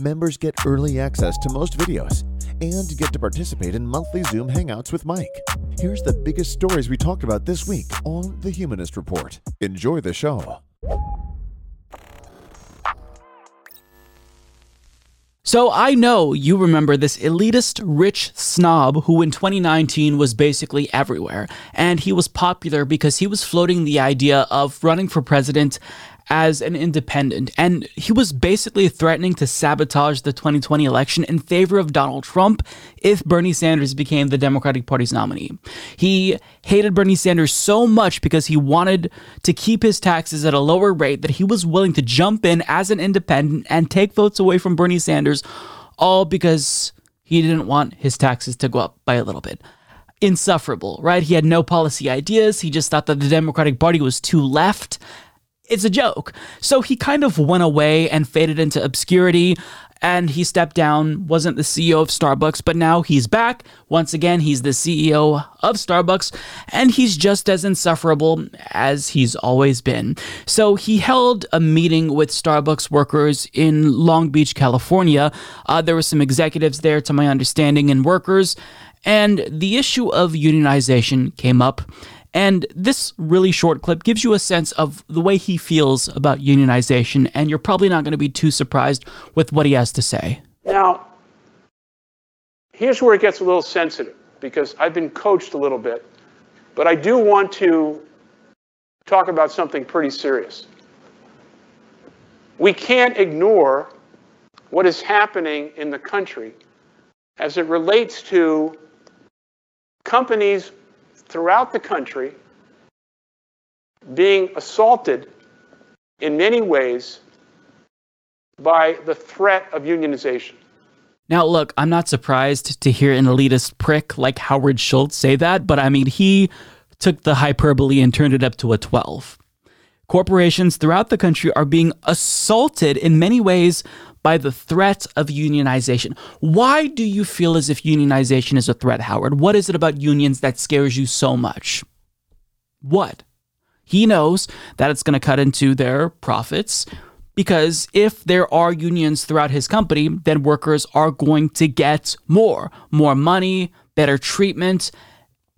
Members get early access to most videos and get to participate in monthly Zoom hangouts with Mike. Here's the biggest stories we talked about this week on The Humanist Report. Enjoy the show. So I know you remember this elitist rich snob who in 2019 was basically everywhere. And he was popular because he was floating the idea of running for president as an independent. And he was basically threatening to sabotage the 2020 election in favor of Donald Trump if Bernie Sanders became the Democratic Party's nominee. He hated Bernie Sanders so much because he wanted to keep his taxes at a lower rate that he was willing to jump in as an independent and take votes away from Bernie Sanders, all because he didn't want his taxes to go up by a little bit insufferable, right? He had no policy ideas. He just thought that the Democratic Party was too left it's a joke. So he kind of went away and faded into obscurity and he stepped down, wasn't the CEO of Starbucks, but now he's back. Once again, he's the CEO of Starbucks, and he's just as insufferable as he's always been. So he held a meeting with Starbucks workers in Long Beach, California. Uh, there were some executives there, to my understanding, and workers, and the issue of unionization came up. And this really short clip gives you a sense of the way he feels about unionization, and you're probably not going to be too surprised with what he has to say. Now, here's where it gets a little sensitive because I've been coached a little bit, but I do want to talk about something pretty serious. We can't ignore what is happening in the country as it relates to companies throughout the country being assaulted in many ways by the threat of unionization. Now, look, I'm not surprised to hear an elitist prick like Howard Schultz say that, but I mean, he took the hyperbole and turned it up to a 12. Corporations throughout the country are being assaulted in many ways by the threat of unionization. Why do you feel as if unionization is a threat, Howard? What is it about unions that scares you so much? What? He knows that it's going to cut into their profits because if there are unions throughout his company, then workers are going to get more, more money, better treatment,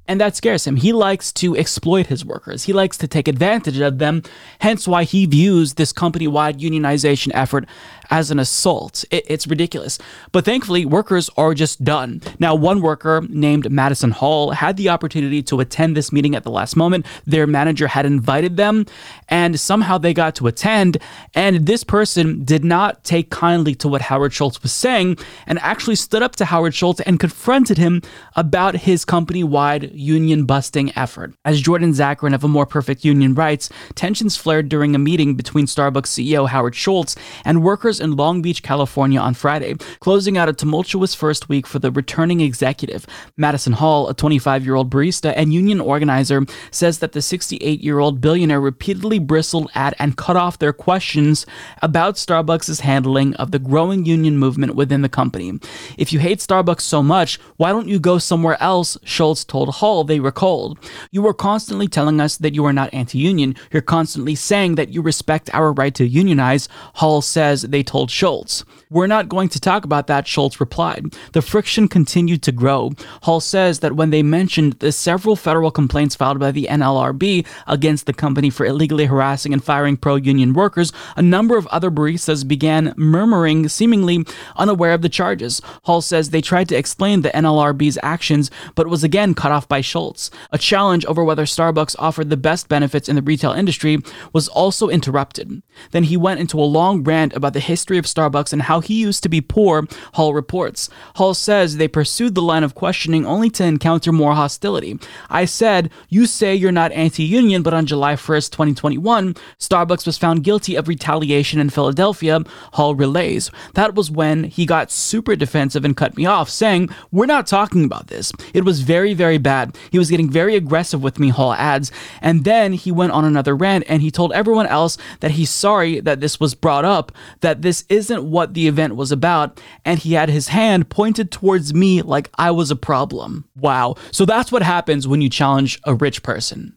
and that scares him. He likes to exploit his workers. He likes to take advantage of them, hence why he views this company wide unionization effort as an assault. It, it's ridiculous. But thankfully, workers are just done. Now, one worker named Madison Hall had the opportunity to attend this meeting at the last moment. Their manager had invited them, and somehow they got to attend. And this person did not take kindly to what Howard Schultz was saying and actually stood up to Howard Schultz and confronted him about his company wide union busting effort. As Jordan Zakarin of A More Perfect Union writes, tensions flared during a meeting between Starbucks CEO Howard Schultz and workers in Long Beach, California on Friday, closing out a tumultuous first week for the returning executive. Madison Hall, a 25 year old barista and union organizer, says that the 68 year old billionaire repeatedly bristled at and cut off their questions about Starbucks' handling of the growing union movement within the company. If you hate Starbucks so much, why don't you go somewhere else? Schultz told Hall, they recalled. You are constantly telling us that you are not anti union. You're constantly saying that you respect our right to unionize. Hall says they told Schultz. We're not going to talk about that, Schultz replied. The friction continued to grow. Hall says that when they mentioned the several federal complaints filed by the NLRB against the company for illegally harassing and firing pro union workers, a number of other baristas began murmuring, seemingly unaware of the charges. Hall says they tried to explain the NLRB's actions, but was again cut off by Schultz. A challenge over whether Starbucks offered the best benefits in the retail industry was also interrupted. Then he went into a long rant about the history of Starbucks and how how he used to be poor, Hall reports. Hall says they pursued the line of questioning only to encounter more hostility. I said, You say you're not anti union, but on July 1st, 2021, Starbucks was found guilty of retaliation in Philadelphia, Hall relays. That was when he got super defensive and cut me off, saying, We're not talking about this. It was very, very bad. He was getting very aggressive with me, Hall adds. And then he went on another rant and he told everyone else that he's sorry that this was brought up, that this isn't what the event was about, and he had his hand pointed towards me like I was a problem. Wow. So that's what happens when you challenge a rich person.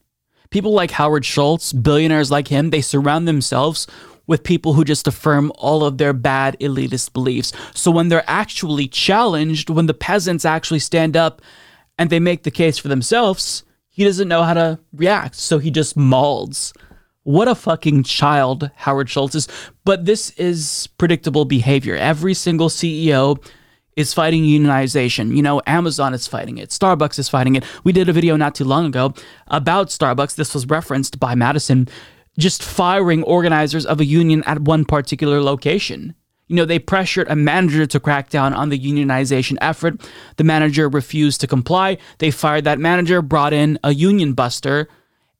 People like Howard Schultz, billionaires like him, they surround themselves with people who just affirm all of their bad elitist beliefs. So when they're actually challenged, when the peasants actually stand up and they make the case for themselves, he doesn't know how to react. So he just mauls. What a fucking child Howard Schultz is. But this is predictable behavior. Every single CEO is fighting unionization. You know, Amazon is fighting it, Starbucks is fighting it. We did a video not too long ago about Starbucks. This was referenced by Madison just firing organizers of a union at one particular location. You know, they pressured a manager to crack down on the unionization effort. The manager refused to comply. They fired that manager, brought in a union buster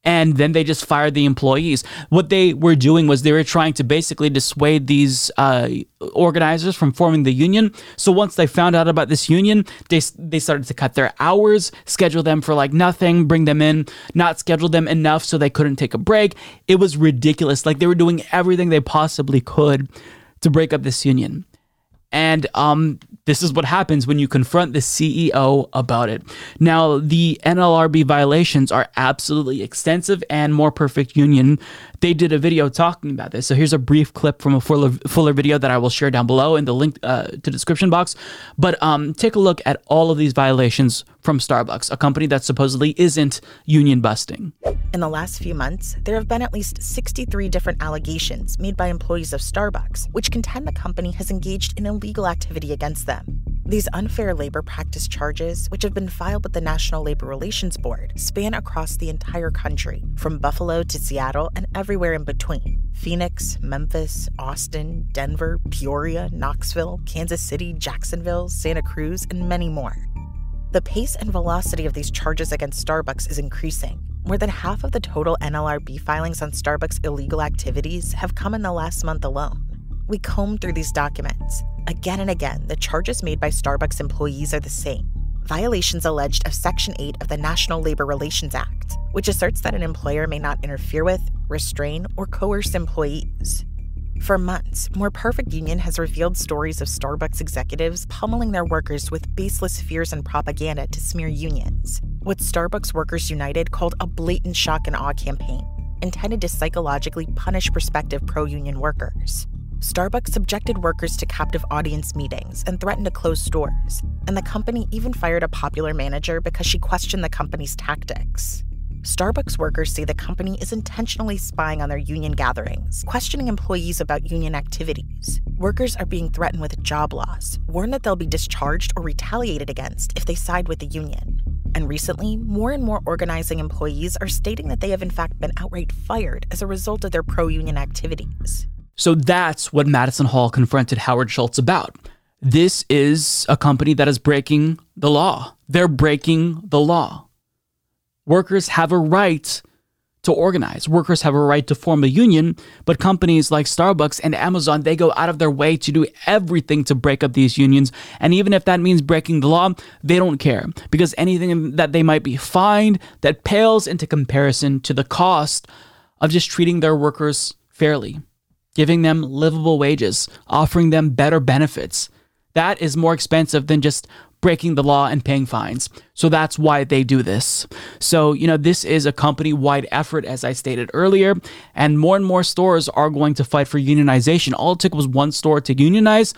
and then they just fired the employees. What they were doing was they were trying to basically dissuade these uh, organizers from forming the union. So once they found out about this union, they they started to cut their hours, schedule them for like nothing, bring them in, not schedule them enough so they couldn't take a break. It was ridiculous. Like they were doing everything they possibly could to break up this union. And um, this is what happens when you confront the CEO about it. Now, the NLRB violations are absolutely extensive and more perfect union. They did a video talking about this. So here's a brief clip from a fuller, fuller video that I will share down below in the link uh, to description box. But um, take a look at all of these violations from Starbucks, a company that supposedly isn't union busting. In the last few months, there have been at least 63 different allegations made by employees of Starbucks, which contend the company has engaged in illegal activity against them. These unfair labor practice charges, which have been filed with the National Labor Relations Board, span across the entire country, from Buffalo to Seattle and everywhere in between Phoenix, Memphis, Austin, Denver, Peoria, Knoxville, Kansas City, Jacksonville, Santa Cruz, and many more. The pace and velocity of these charges against Starbucks is increasing. More than half of the total NLRB filings on Starbucks' illegal activities have come in the last month alone. We combed through these documents. Again and again, the charges made by Starbucks employees are the same violations alleged of Section 8 of the National Labor Relations Act, which asserts that an employer may not interfere with, restrain, or coerce employees. For months, More Perfect Union has revealed stories of Starbucks executives pummeling their workers with baseless fears and propaganda to smear unions. What Starbucks Workers United called a blatant shock and awe campaign, intended to psychologically punish prospective pro union workers. Starbucks subjected workers to captive audience meetings and threatened to close stores, and the company even fired a popular manager because she questioned the company's tactics. Starbucks workers say the company is intentionally spying on their union gatherings, questioning employees about union activities. Workers are being threatened with job loss, warned that they'll be discharged or retaliated against if they side with the union. And recently, more and more organizing employees are stating that they have in fact been outright fired as a result of their pro union activities. So that's what Madison Hall confronted Howard Schultz about. This is a company that is breaking the law. They're breaking the law. Workers have a right to organize. Workers have a right to form a union, but companies like Starbucks and Amazon, they go out of their way to do everything to break up these unions. And even if that means breaking the law, they don't care because anything that they might be fined that pales into comparison to the cost of just treating their workers fairly giving them livable wages, offering them better benefits. That is more expensive than just breaking the law and paying fines. So that's why they do this. So, you know, this is a company wide effort, as I stated earlier, and more and more stores are going to fight for unionization. All it took was one store to unionize.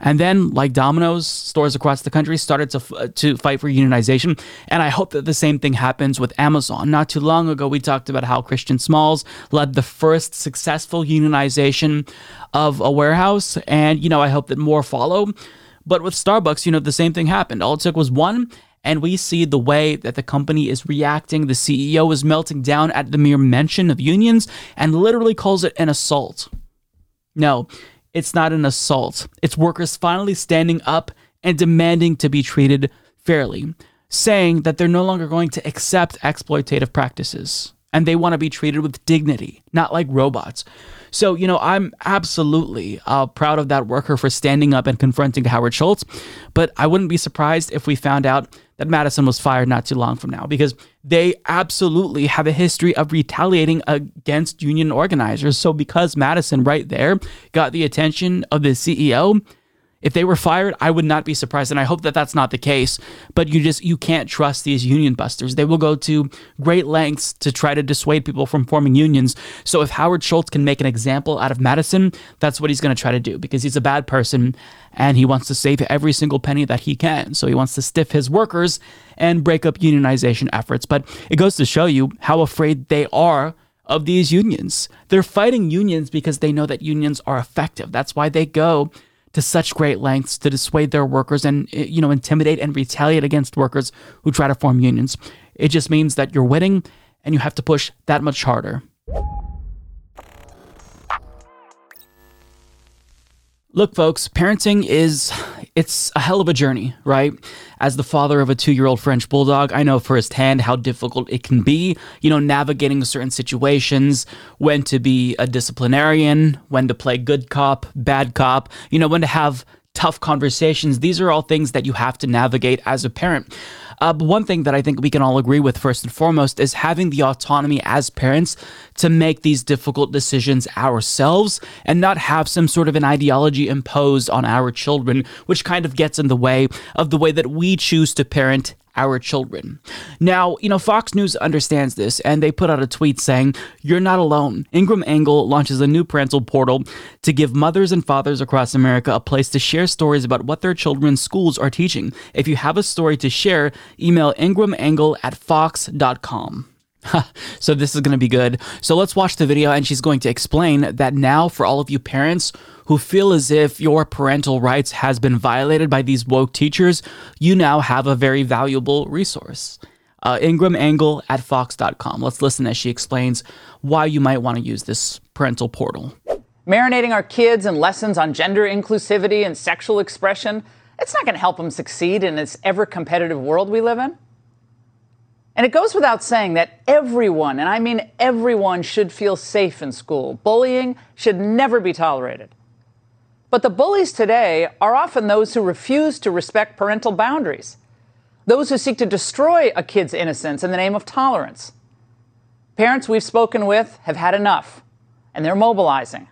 And then, like Domino's, stores across the country started to, uh, to fight for unionization. And I hope that the same thing happens with Amazon. Not too long ago, we talked about how Christian Smalls led the first successful unionization of a warehouse. And, you know, I hope that more follow. But with Starbucks, you know, the same thing happened. All it took was one, and we see the way that the company is reacting. The CEO is melting down at the mere mention of unions and literally calls it an assault. No, it's not an assault. It's workers finally standing up and demanding to be treated fairly, saying that they're no longer going to accept exploitative practices and they want to be treated with dignity, not like robots. So, you know, I'm absolutely uh, proud of that worker for standing up and confronting Howard Schultz, but I wouldn't be surprised if we found out that Madison was fired not too long from now because they absolutely have a history of retaliating against union organizers. So, because Madison right there got the attention of the CEO, if they were fired, I would not be surprised, and I hope that that's not the case. But you just you can't trust these union busters. They will go to great lengths to try to dissuade people from forming unions. So if Howard Schultz can make an example out of Madison, that's what he's going to try to do because he's a bad person and he wants to save every single penny that he can. So he wants to stiff his workers and break up unionization efforts. But it goes to show you how afraid they are of these unions. They're fighting unions because they know that unions are effective. That's why they go to such great lengths to dissuade their workers and eh, you know intimidate and retaliate against workers who try to form unions. It just means that you're winning and you have to push that much harder. Look, folks, parenting is it's a hell of a journey, right? As the father of a 2-year-old French bulldog, I know firsthand how difficult it can be, you know, navigating certain situations, when to be a disciplinarian, when to play good cop, bad cop, you know, when to have tough conversations. These are all things that you have to navigate as a parent. Uh, but one thing that I think we can all agree with first and foremost is having the autonomy as parents to make these difficult decisions ourselves and not have some sort of an ideology imposed on our children, which kind of gets in the way of the way that we choose to parent our children. Now, you know, Fox News understands this and they put out a tweet saying, You're not alone. Ingraham Angle launches a new parental portal to give mothers and fathers across America a place to share stories about what their children's schools are teaching. If you have a story to share, email ingrahamangle at fox.com. so this is going to be good. So let's watch the video and she's going to explain that now for all of you parents who feel as if your parental rights has been violated by these woke teachers, you now have a very valuable resource. Uh, Ingraham Angle at Fox.com. Let's listen as she explains why you might want to use this parental portal. Marinating our kids in lessons on gender inclusivity and sexual expression, it's not going to help them succeed in this ever competitive world we live in. And it goes without saying that everyone, and I mean everyone, should feel safe in school. Bullying should never be tolerated. But the bullies today are often those who refuse to respect parental boundaries, those who seek to destroy a kid's innocence in the name of tolerance. Parents we've spoken with have had enough, and they're mobilizing.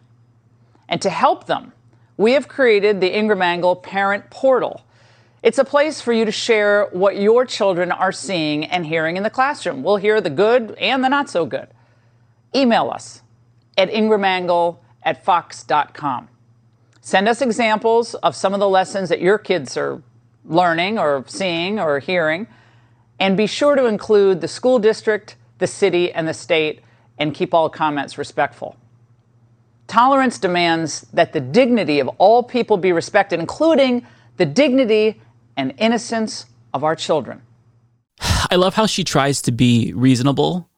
And to help them, we have created the Ingraham Angle Parent Portal. It's a place for you to share what your children are seeing and hearing in the classroom. We'll hear the good and the not so good. Email us at ingrahamangle at fox.com. Send us examples of some of the lessons that your kids are learning or seeing or hearing. And be sure to include the school district, the city, and the state, and keep all comments respectful. Tolerance demands that the dignity of all people be respected, including the dignity and innocence of our children. I love how she tries to be reasonable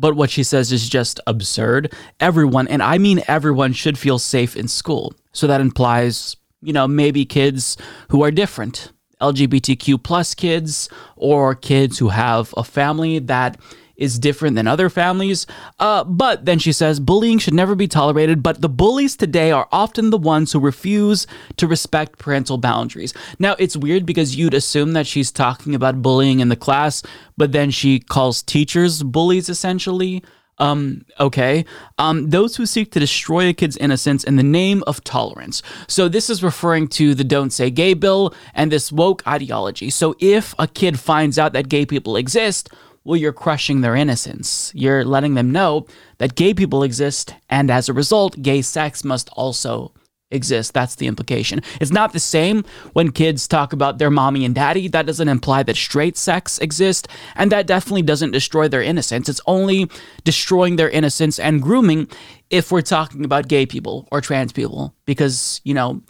but what she says is just absurd. Everyone, and I mean everyone, should feel safe in school. So that implies, you know, maybe kids who are different, LGBTQ plus kids, or kids who have a family that is different than other families. Uh, but then she says bullying should never be tolerated, but the bullies today are often the ones who refuse to respect parental boundaries. Now, it's weird because you'd assume that she's talking about bullying in the class, but then she calls teachers bullies essentially. Um, okay. Um, those who seek to destroy a kid's innocence in the name of tolerance. So, this is referring to the Don't Say Gay bill and this woke ideology. So, if a kid finds out that gay people exist, well, you're crushing their innocence. You're letting them know that gay people exist, and as a result, gay sex must also exist. That's the implication. It's not the same when kids talk about their mommy and daddy. That doesn't imply that straight sex exists, and that definitely doesn't destroy their innocence. It's only destroying their innocence and grooming if we're talking about gay people or trans people, because, you know,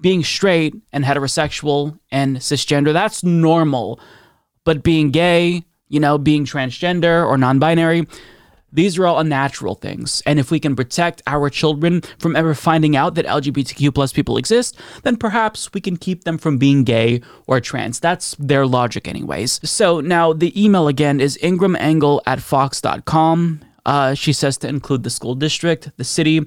being straight and heterosexual and cisgender, that's normal. But being gay, you know, being transgender or non binary, These are all unnatural things. And if we can protect our children from ever finding out that LGBTQ plus people exist, then perhaps we can keep them from being gay or trans. That's their logic, anyways. So now the email again is ingrahamangle at fox.com. Uh, she says to include the school district, the city,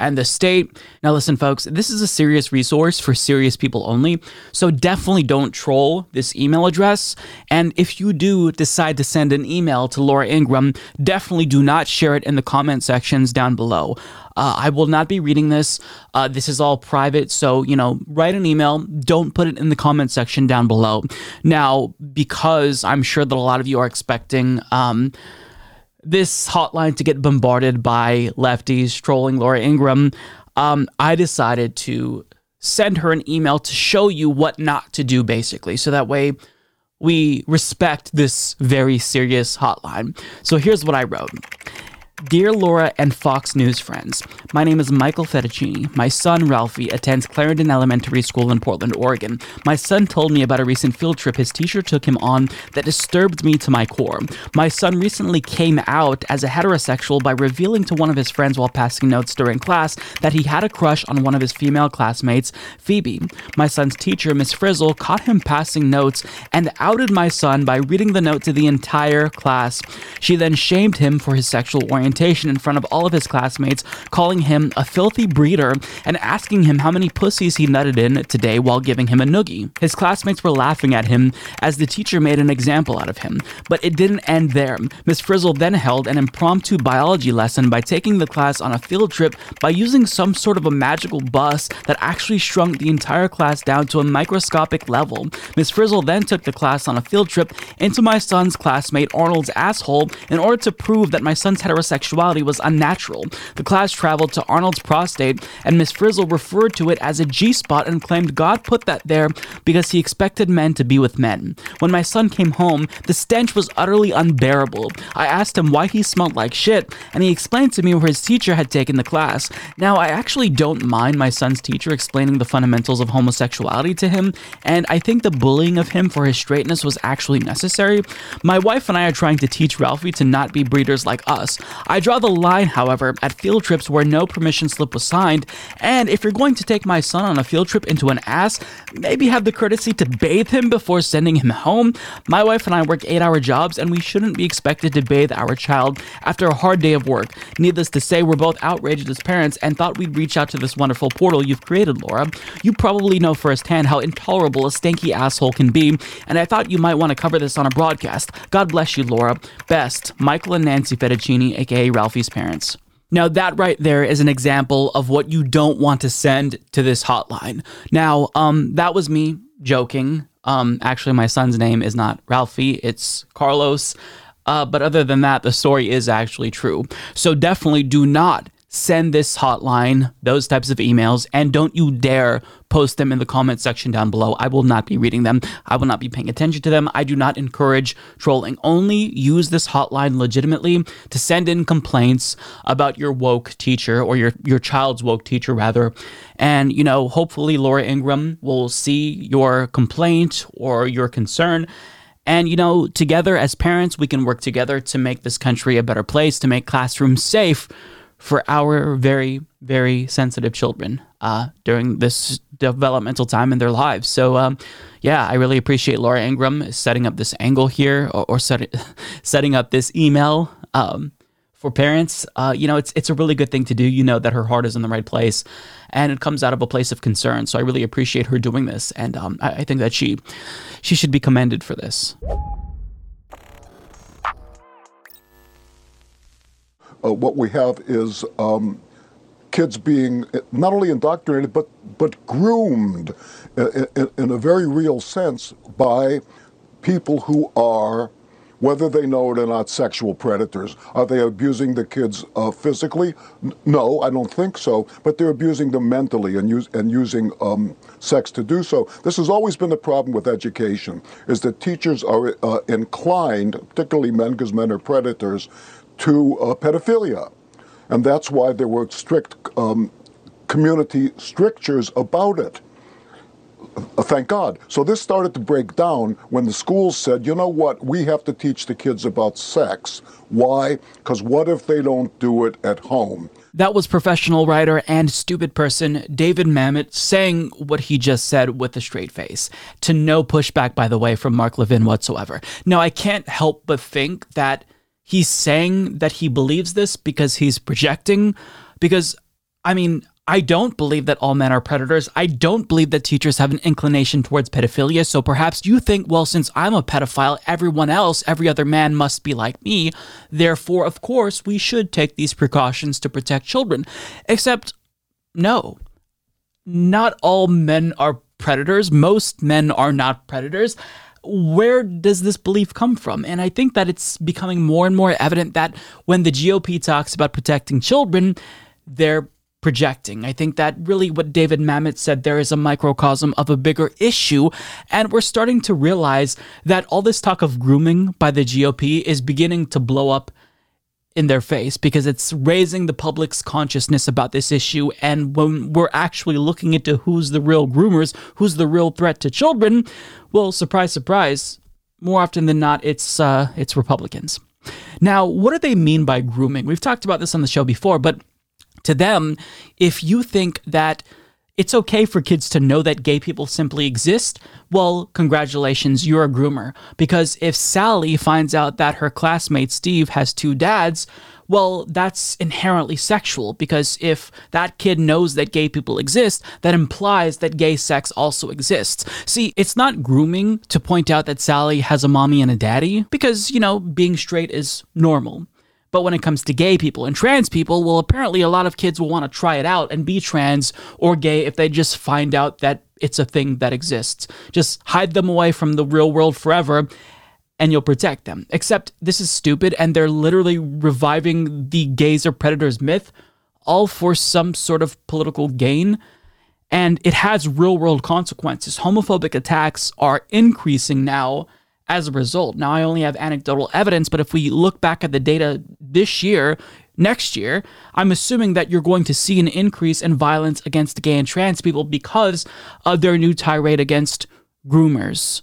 and the state. Now, listen, folks, this is a serious resource for serious people only. So definitely don't troll this email address. And if you do decide to send an email to Laura Ingraham, definitely do not share it in the comment sections down below. Uh, I will not be reading this. Uh, this is all private. So, you know, write an email. Don't put it in the comment section down below. Now, because I'm sure that a lot of you are expecting, um, this hotline to get bombarded by lefties trolling Laura Ingraham, um, I decided to send her an email to show you what not to do, basically. So that way we respect this very serious hotline. So here's what I wrote Dear Laura and Fox News friends, my name is Michael Fettuccini. My son, Ralphie, attends Clarendon Elementary School in Portland, Oregon. My son told me about a recent field trip his teacher took him on that disturbed me to my core. My son recently came out as a heterosexual by revealing to one of his friends while passing notes during class that he had a crush on one of his female classmates, Phoebe. My son's teacher, Miss Frizzle, caught him passing notes and outed my son by reading the note to the entire class. She then shamed him for his sexual orientation orientation in front of all of his classmates, calling him a filthy breeder and asking him how many pussies he nutted in today while giving him a noogie. His classmates were laughing at him as the teacher made an example out of him. But it didn't end there. Miss Frizzle then held an impromptu biology lesson by taking the class on a field trip by using some sort of a magical bus that actually shrunk the entire class down to a microscopic level. Miss Frizzle then took the class on a field trip into my son's classmate Arnold's asshole in order to prove that my son's heterosexual was unnatural. The class traveled to Arnold's prostate, and Miss Frizzle referred to it as a G spot and claimed God put that there because he expected men to be with men. When my son came home, the stench was utterly unbearable. I asked him why he smelled like shit, and he explained to me where his teacher had taken the class. Now, I actually don't mind my son's teacher explaining the fundamentals of homosexuality to him, and I think the bullying of him for his straightness was actually necessary. My wife and I are trying to teach Ralphie to not be breeders like us. I draw the line, however, at field trips where no permission slip was signed, and if you're going to take my son on a field trip into an ass, maybe have the courtesy to bathe him before sending him home. My wife and I work eight hour jobs, and we shouldn't be expected to bathe our child after a hard day of work. Needless to say, we're both outraged as parents and thought we'd reach out to this wonderful portal you've created, Laura. You probably know firsthand how intolerable a stanky asshole can be, and I thought you might want to cover this on a broadcast. God bless you, Laura. Best, Michael and Nancy Fettuccini, aka Ralphie's parents. Now, that right there is an example of what you don't want to send to this hotline. Now, um, that was me joking. Um, actually, my son's name is not Ralphie, it's Carlos. Uh, but other than that, the story is actually true. So definitely do not send this hotline those types of emails and don't you dare post them in the comment section down below. I will not be reading them. I will not be paying attention to them. I do not encourage trolling. Only use this hotline legitimately to send in complaints about your woke teacher or your your child's woke teacher rather. And you know, hopefully Laura Ingraham will see your complaint or your concern and, you know, together as parents, we can work together to make this country a better place, to make classrooms safe for our very, very sensitive children uh, during this developmental time in their lives. So, um, yeah, I really appreciate Laura Ingraham setting up this angle here or, or set, setting up this email. Um, for parents, uh, you know, it's it's a really good thing to do. You know that her heart is in the right place, and it comes out of a place of concern. So I really appreciate her doing this, and um, I, I think that she she should be commended for this. Uh, what we have is um, kids being not only indoctrinated but but groomed in, in, in, a very real sense by people who are whether they know it or not sexual predators. Are they abusing the kids uh, physically? No i don't think so but they're abusing them mentally and, use, and using um, sex to do so. This has always been the problem with education is that teachers are uh, inclined particularly men because men are predators to uh, pedophilia. And that's why there were strict um, community strictures about it. uh, thank God. So this started to break down when the schools said, you know what, we have to teach the kids about sex. Why? Because what if they don't do it at home? That was professional writer and stupid person David Mamet saying what he just said with a straight face, to no pushback, by the way, from Mark Levin whatsoever. Now, I can't help but think that he's saying that he believes this because he's projecting, because, I mean, I don't believe that all men are predators. I don't believe that teachers have an inclination towards pedophilia. So perhaps you think, well, since I'm a pedophile, everyone else, every other man must be like me. Therefore, of course, we should take these precautions to protect children. Except, no. Not all men are predators. Most men are not predators where does this belief come from? And I think that it's becoming more and more evident that when the GOP talks about protecting children, they're projecting. I think that really what David Mamet said there is a microcosm of a bigger issue. And we're starting to realize that all this talk of grooming by the GOP is beginning to blow up in their face because it's raising the public's consciousness about this issue. And when we're actually looking into who's the real groomers, who's the real threat to children, well, surprise, surprise, more often than not, it's uh, it's Republicans. Now, what do they mean by grooming? We've talked about this on the show before, but to them, if you think that it's okay for kids to know that gay people simply exist, well, congratulations, you're a groomer. Because if Sally finds out that her classmate Steve has two dads, well, that's inherently sexual because if that kid knows that gay people exist, that implies that gay sex also exists. See, it's not grooming to point out that Sally has a mommy and a daddy because, you know, being straight is normal. But when it comes to gay people and trans people, well, apparently a lot of kids will want to try it out and be trans or gay if they just find out that it's a thing that exists. Just hide them away from the real world forever and you'll protect them. Except this is stupid and they're literally reviving the gays or predators myth, all for some sort of political gain. And it has real world consequences. Homophobic attacks are increasing now as a result. Now, I only have anecdotal evidence, but if we look back at the data this year, next year, I'm assuming that you're going to see an increase in violence against gay and trans people because of their new tirade against groomers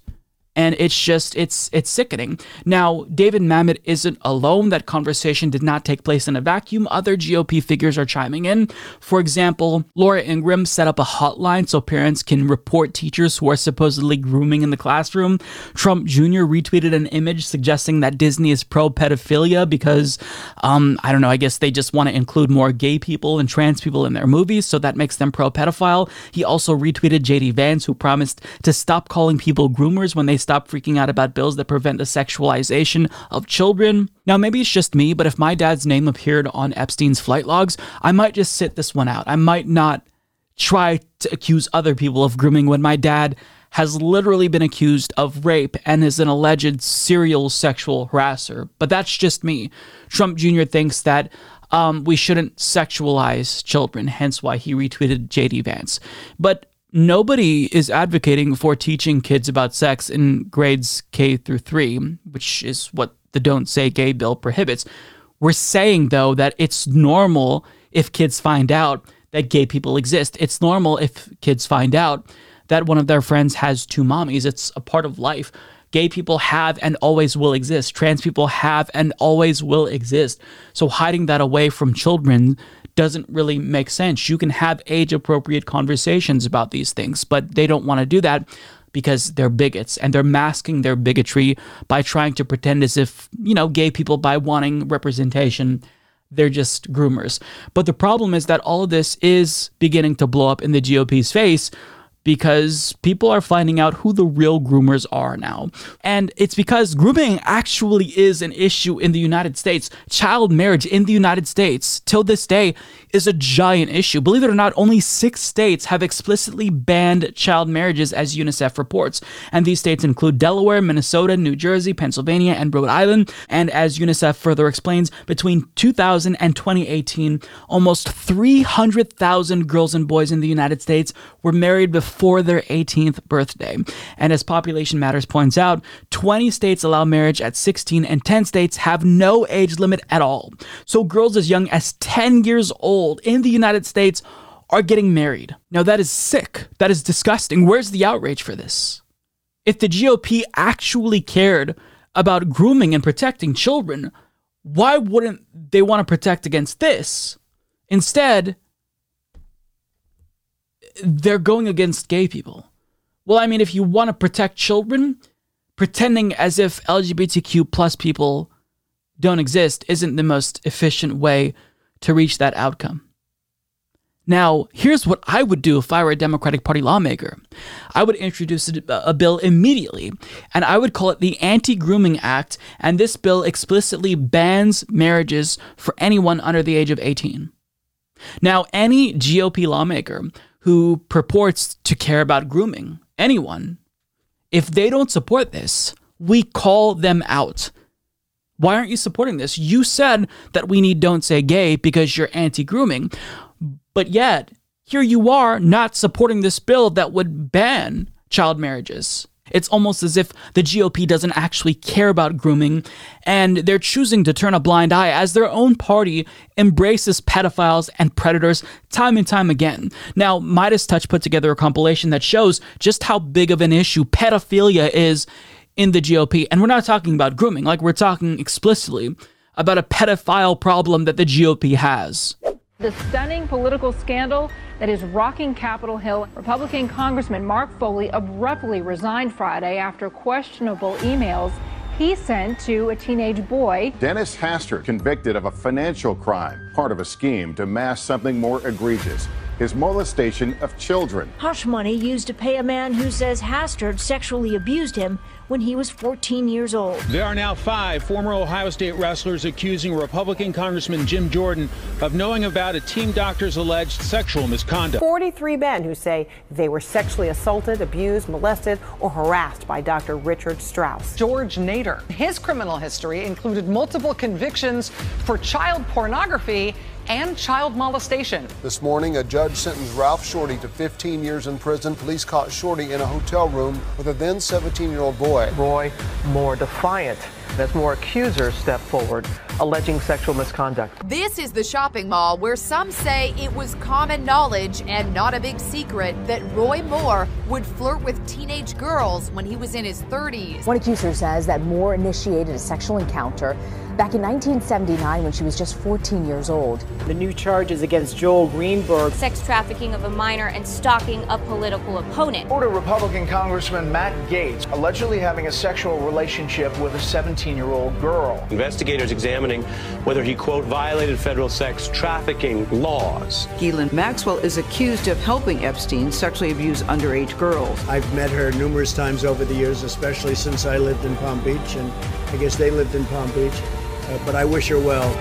and it's just it's it's sickening. Now, David Mamet isn't alone. That conversation did not take place in a vacuum. Other GOP figures are chiming in. For example, Laura Ingraham set up a hotline so parents can report teachers who are supposedly grooming in the classroom. Trump Jr. retweeted an image suggesting that Disney is pro pedophilia because um, I don't know. I guess they just want to include more gay people and trans people in their movies, so that makes them pro pedophile. He also retweeted JD Vance, who promised to stop calling people groomers when they stop freaking out about bills that prevent the sexualization of children. Now, maybe it's just me, but if my dad's name appeared on Epstein's flight logs, I might just sit this one out. I might not try to accuse other people of grooming when my dad has literally been accused of rape and is an alleged serial sexual harasser. But that's just me. Trump Jr. thinks that um, we shouldn't sexualize children, hence why he retweeted JD Vance. But nobody is advocating for teaching kids about sex in grades K through 3, which is what the Don't Say Gay bill prohibits. We're saying, though, that it's normal if kids find out that gay people exist. It's normal if kids find out that one of their friends has two mommies. It's a part of life. Gay people have and always will exist. Trans people have and always will exist. So hiding that away from children doesn't really make sense. You can have age appropriate conversations about these things, but they don't want to do that because they're bigots and they're masking their bigotry by trying to pretend as if, you know, gay people, by wanting representation, they're just groomers. But the problem is that all of this is beginning to blow up in the GOP's face because people are finding out who the real groomers are now. And it's because grooming actually is an issue in the United States. Child marriage in the United States, till this day, is a giant issue. Believe it or not, only six states have explicitly banned child marriages, as UNICEF reports. And these states include Delaware, Minnesota, New Jersey, Pennsylvania, and Rhode Island. And as UNICEF further explains, between 2000 and 2018, almost 300,000 girls and boys in the United States were married before before their 18th birthday. And as Population Matters points out, 20 states allow marriage at 16 and 10 states have no age limit at all. So girls as young as 10 years old in the United States are getting married. Now, that is sick. That is disgusting. Where's the outrage for this? If the GOP actually cared about grooming and protecting children, why wouldn't they want to protect against this? Instead, they're going against gay people. Well, I mean, if you want to protect children, pretending as if LGBTQ plus people don't exist isn't the most efficient way to reach that outcome. Now, here's what I would do if I were a Democratic Party lawmaker. I would introduce a, uh, a bill immediately, and I would call it the Anti Grooming Act, and this bill explicitly bans marriages for anyone under the age of 18. Now, any GOP lawmaker who purports to care about grooming, anyone, if they don't support this, we call them out. Why aren't you supporting this? You said that we need Don't Say Gay because you're anti grooming. But yet, here you are not supporting this bill that would ban child marriages. It's almost as if the GOP doesn't actually care about grooming and they're choosing to turn a blind eye as their own party embraces pedophiles and predators time and time again. Now, MeidasTouch put together a compilation that shows just how big of an issue pedophilia is in the GOP. And we're not talking about grooming, like we're talking explicitly about a pedophile problem that the GOP has. The stunning political scandal that is rocking Capitol Hill. Republican Congressman Mark Foley abruptly resigned Friday after questionable emails he sent to a teenage boy. Dennis Hastert convicted of a financial crime, part of a scheme to mask something more egregious his molestation of children. Hush money used to pay a man who says Hastert sexually abused him when he was 14 years old. There are now five former Ohio State wrestlers accusing Republican Congressman Jim Jordan of knowing about a team doctor's alleged sexual misconduct. 43 men who say they were sexually assaulted, abused, molested, or harassed by Dr. Richard Strauss. George Nader. His criminal history included multiple convictions for child pornography and child molestation. This morning, a judge sentenced Ralph Shortey to 15 years in prison. Police caught Shortey in a hotel room with a then 17 year old boy. Roy Moore defiant as more accusers step forward alleging sexual misconduct. This is the shopping mall where some say it was common knowledge and not a big secret that Roy Moore would flirt with teenage girls when he was in his 30s. One accuser says that Moore initiated a sexual encounter back in 1979 when she was just 14 years old. The new charges against Joel Greenberg sex trafficking of a minor and stalking a political opponent. Florida Republican Congressman Matt Gaetz allegedly having a sexual relationship with a 17 year old girl. Investigators examining whether he, quote, violated federal sex trafficking laws. Ghislaine Maxwell is accused of helping Epstein sexually abuse underage girls. I've met her numerous times over the years, especially since I lived in Palm Beach, and I guess they lived in Palm Beach uh, but I wish her well.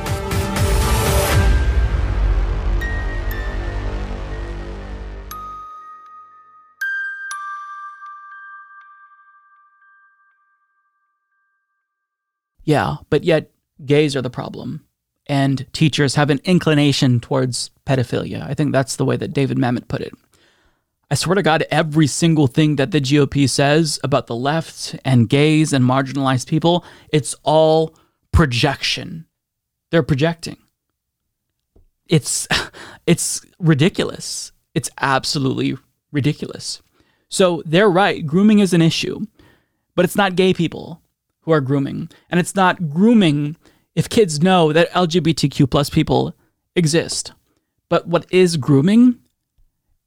Yeah, but yet gays are the problem. And teachers have an inclination towards pedophilia. I think that's the way that David Mamet put it. I swear to God, every single thing that the GOP says about the left and gays and marginalized people, it's all projection. They're projecting. It's it's ridiculous. It's absolutely ridiculous. So they're right. Grooming is an issue, but it's not gay people who are grooming, and it's not grooming if kids know that LGBTQ plus people exist. But what is grooming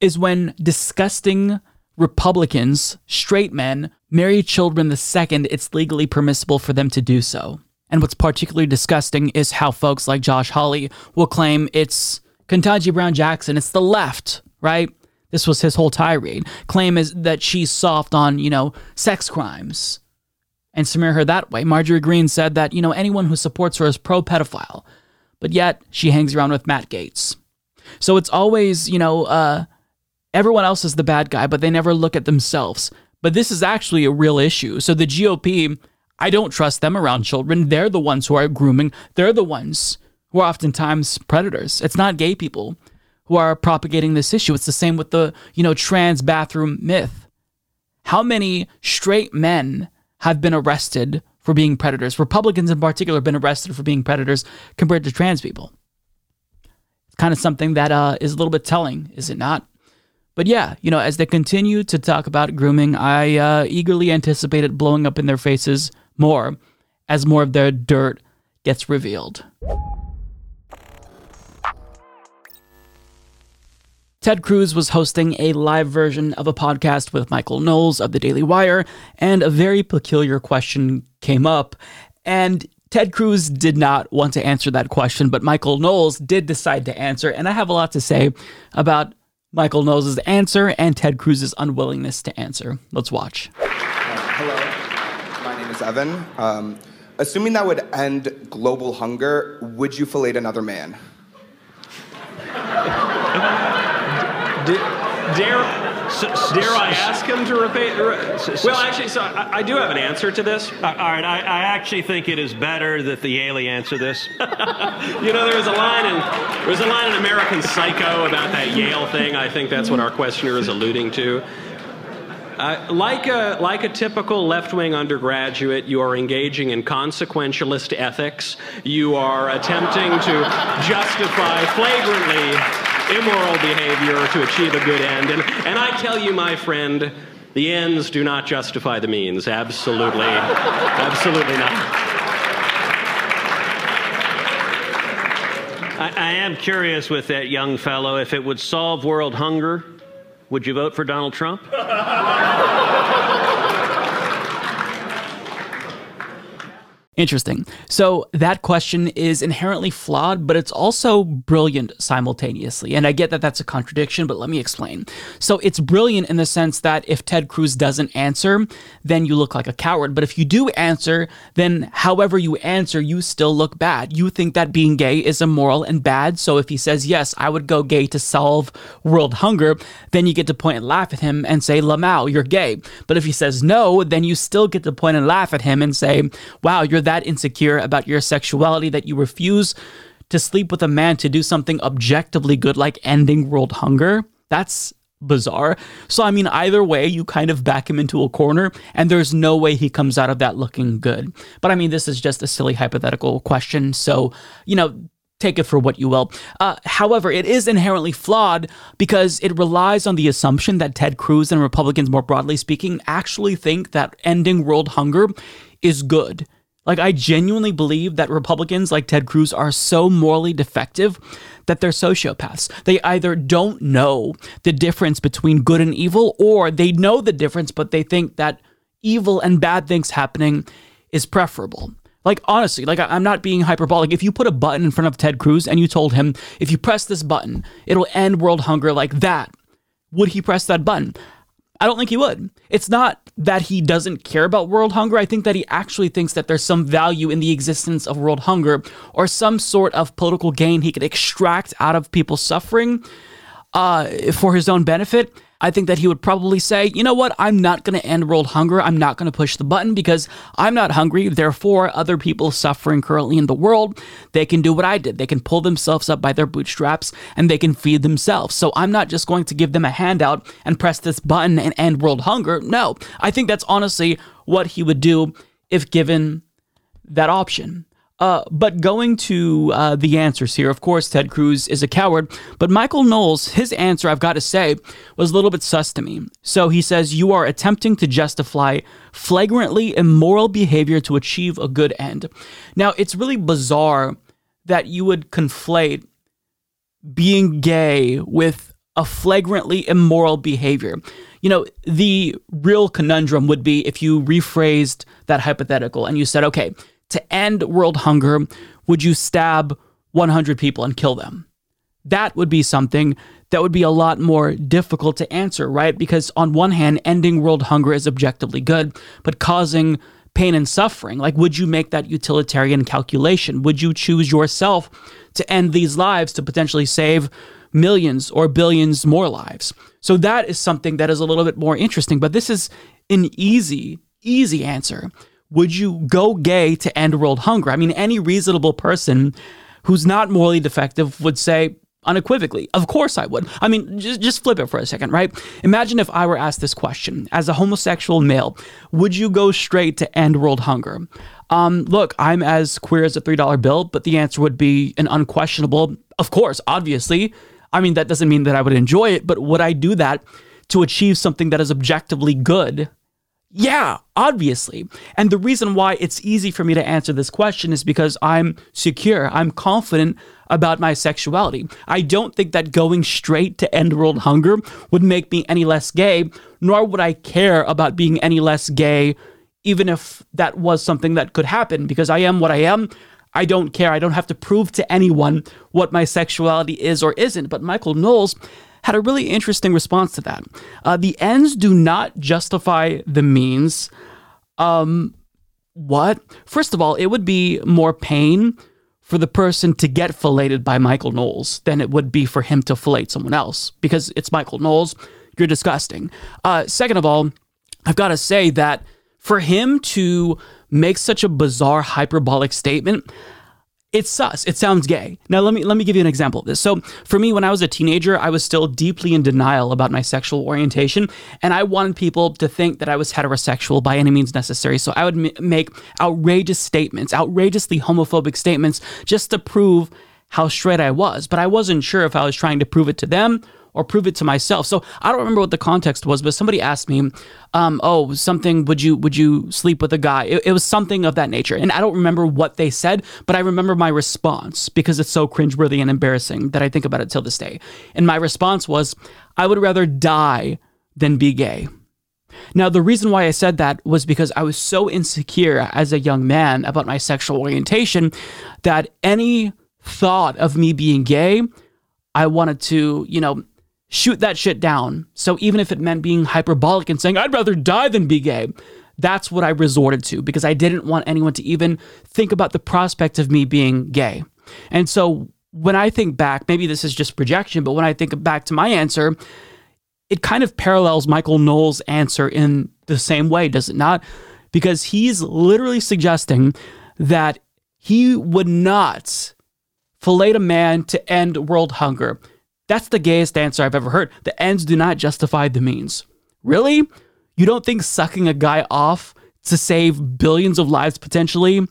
is when disgusting Republicans, straight men, marry children the second it's legally permissible for them to do so. And what's particularly disgusting is how folks like Josh Hawley will claim it's Ketanji Brown Jackson, it's the left, right? This was his whole tirade. Claim is that she's soft on, you know, sex crimes and smear her that way. Marjorie Greene said that, you know, anyone who supports her is pro pedophile, but yet she hangs around with Matt Gaetz. So it's always, you know, uh, everyone else is the bad guy, but they never look at themselves. But this is actually a real issue. So the GOP I don't trust them around children. They're the ones who are grooming. They're the ones who are oftentimes predators. It's not gay people who are propagating this issue. It's the same with the, you know, trans bathroom myth. How many straight men have been arrested for being predators? Republicans in particular have been arrested for being predators compared to trans people. It's kind of something that uh, is a little bit telling, is it not? But yeah, you know, as they continue to talk about grooming, I uh, eagerly anticipate it blowing up in their faces more as more of their dirt gets revealed. Ted Cruz was hosting a live version of a podcast with Michael Knowles of the Daily Wire, and a very peculiar question came up. And Ted Cruz did not want to answer that question, but Michael Knowles did decide to answer. And I have a lot to say about Michael Knowles' answer and Ted Cruz's unwillingness to answer. Let's watch. Uh, hello, my name is Evan. Um, assuming that would end global hunger, would you fillet another man? dare, dare I ask him to repeat? Well, actually, so I, I do have an answer to this. Uh, all right, I, I, actually think it is better that the alien answer this. you know, there was a line in there was a line in American Psycho about that Yale thing. I think that's what our questioner is alluding to. Uh, like, a, like a typical left wing undergraduate, you are engaging in consequentialist ethics. You are attempting to justify flagrantly immoral behavior to achieve a good end. And, and I tell you, my friend, the ends do not justify the means. Absolutely. Absolutely not. I, I am curious with that young fellow if it would solve world hunger, would you vote for Donald Trump? Interesting. So that question is inherently flawed, but it's also brilliant simultaneously. And I get that that's a contradiction, but let me explain. So it's brilliant in the sense that if Ted Cruz doesn't answer, then you look like a coward. But if you do answer, then however you answer, you still look bad. You think that being gay is immoral and bad. So if he says, yes, I would go gay to solve world hunger, then you get to point and laugh at him and say, Lamau, you're gay. But if he says no, then you still get to point and laugh at him and say, wow, you're that insecure about your sexuality that you refuse to sleep with a man to do something objectively good like ending world hunger. That's bizarre. So, I mean, either way, you kind of back him into a corner, and there's no way he comes out of that looking good. But I mean, this is just a silly hypothetical question. So, you know, take it for what you will. Uh, however, it is inherently flawed because it relies on the assumption that Ted Cruz and Republicans, more broadly speaking, actually think that ending world hunger is good. Like, I genuinely believe that Republicans like Ted Cruz are so morally defective that they're sociopaths. They either don't know the difference between good and evil, or they know the difference, but they think that evil and bad things happening is preferable. Like, honestly, like, I'm not being hyperbolic. If you put a button in front of Ted Cruz and you told him, if you press this button, it'll end world hunger like that, would he press that button? I don't think he would. It's not that he doesn't care about world hunger. I think that he actually thinks that there's some value in the existence of world hunger or some sort of political gain he could extract out of people suffering uh, for his own benefit. I think that he would probably say, you know what, I'm not going to end world hunger. I'm not going to push the button because I'm not hungry. Therefore, other people suffering currently in the world, they can do what I did. They can pull themselves up by their bootstraps and they can feed themselves. So I'm not just going to give them a handout and press this button and end world hunger. No, I think that's honestly what he would do if given that option. Uh, but going to uh, the answers here, of course, Ted Cruz is a coward. But Michael Knowles, his answer, I've got to say, was a little bit sus to me. So he says, You are attempting to justify flagrantly immoral behavior to achieve a good end. Now, it's really bizarre that you would conflate being gay with a flagrantly immoral behavior. You know, the real conundrum would be if you rephrased that hypothetical and you said, okay, to end world hunger, would you stab 100 people and kill them? That would be something that would be a lot more difficult to answer, right? Because on one hand, ending world hunger is objectively good, but causing pain and suffering, like would you make that utilitarian calculation? Would you choose yourself to end these lives to potentially save millions or billions more lives? So that is something that is a little bit more interesting, but this is an easy, easy answer would you go gay to end world hunger? I mean, any reasonable person who's not morally defective would say unequivocally, of course I would. I mean, just, just flip it for a second, right? Imagine if I were asked this question as a homosexual male, would you go straight to end world hunger? Um, look, I'm as queer as a $3 bill, but the answer would be an unquestionable, of course, obviously. I mean, that doesn't mean that I would enjoy it, but would I do that to achieve something that is objectively good? Yeah, obviously. And the reason why it's easy for me to answer this question is because I'm secure. I'm confident about my sexuality. I don't think that going straight to end world hunger would make me any less gay, nor would I care about being any less gay, even if that was something that could happen, because I am what I am. I don't care. I don't have to prove to anyone what my sexuality is or isn't. But Michael Knowles had a really interesting response to that. Uh, the ends do not justify the means. Um, what? First of all, it would be more pain for the person to get filleted by Michael Knowles than it would be for him to fillet someone else because it's Michael Knowles. You're disgusting. Uh, second of all, I've got to say that for him to make such a bizarre hyperbolic statement, it's sus. It sounds gay. Now let me let me give you an example of this. So for me, when I was a teenager, I was still deeply in denial about my sexual orientation, and I wanted people to think that I was heterosexual by any means necessary. So I would m- make outrageous statements, outrageously homophobic statements, just to prove how straight I was. But I wasn't sure if I was trying to prove it to them or prove it to myself. So I don't remember what the context was, but somebody asked me, um, "Oh, something. Would you would you sleep with a guy?" It, it, was something of that nature, and I don't remember what they said, but I remember my response because it's so cringeworthy and embarrassing that I think about it till this day. And my response was, "I would rather die than be gay." Now, the reason why I said that was because I was so insecure as a young man about my sexual orientation that any thought of me being gay, I wanted to, you know, shoot that shit down. So even if it meant being hyperbolic and saying, I'd rather die than be gay, that's what I resorted to because I didn't want anyone to even think about the prospect of me being gay. And so when I think back, maybe this is just projection, but when I think back to my answer, it kind of parallels Michael Knowles' answer in the same way, does it not? Because he's literally suggesting that he would not fillet a man to end world hunger. That's the gayest answer I've ever heard. The ends do not justify the means. Really? You don't think sucking a guy off to save billions of lives potentially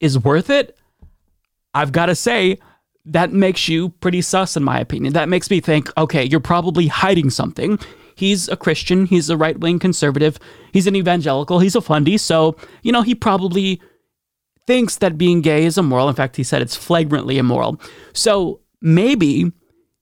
is worth it? I've got to say, that makes you pretty sus, in my opinion. That makes me think, okay, you're probably hiding something. He's a Christian, he's a right wing conservative, he's an evangelical, he's a fundy, so, you know, he probably thinks that being gay is immoral. In fact, he said it's flagrantly immoral. So maybe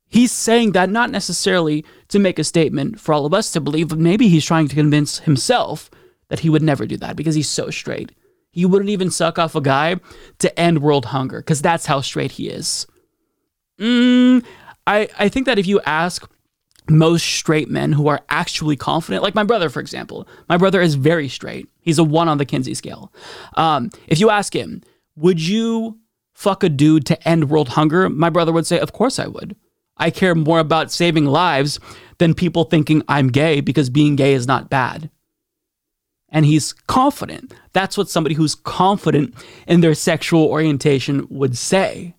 he's saying that not necessarily to make a statement for all of us to believe, but maybe he's trying to convince himself that he would never do that because he's so straight. He wouldn't even suck off a guy to end world hunger because that's how straight he is. Mm, I, I think that if you ask most straight men who are actually confident, like my brother, for example, my brother is very straight. He's a one on the Kinsey scale. Um, if you ask him, would you fuck a dude to end world hunger? My brother would say, Of course I would. I care more about saving lives than people thinking I'm gay because being gay is not bad. And he's confident. That's what somebody who's confident in their sexual orientation would say.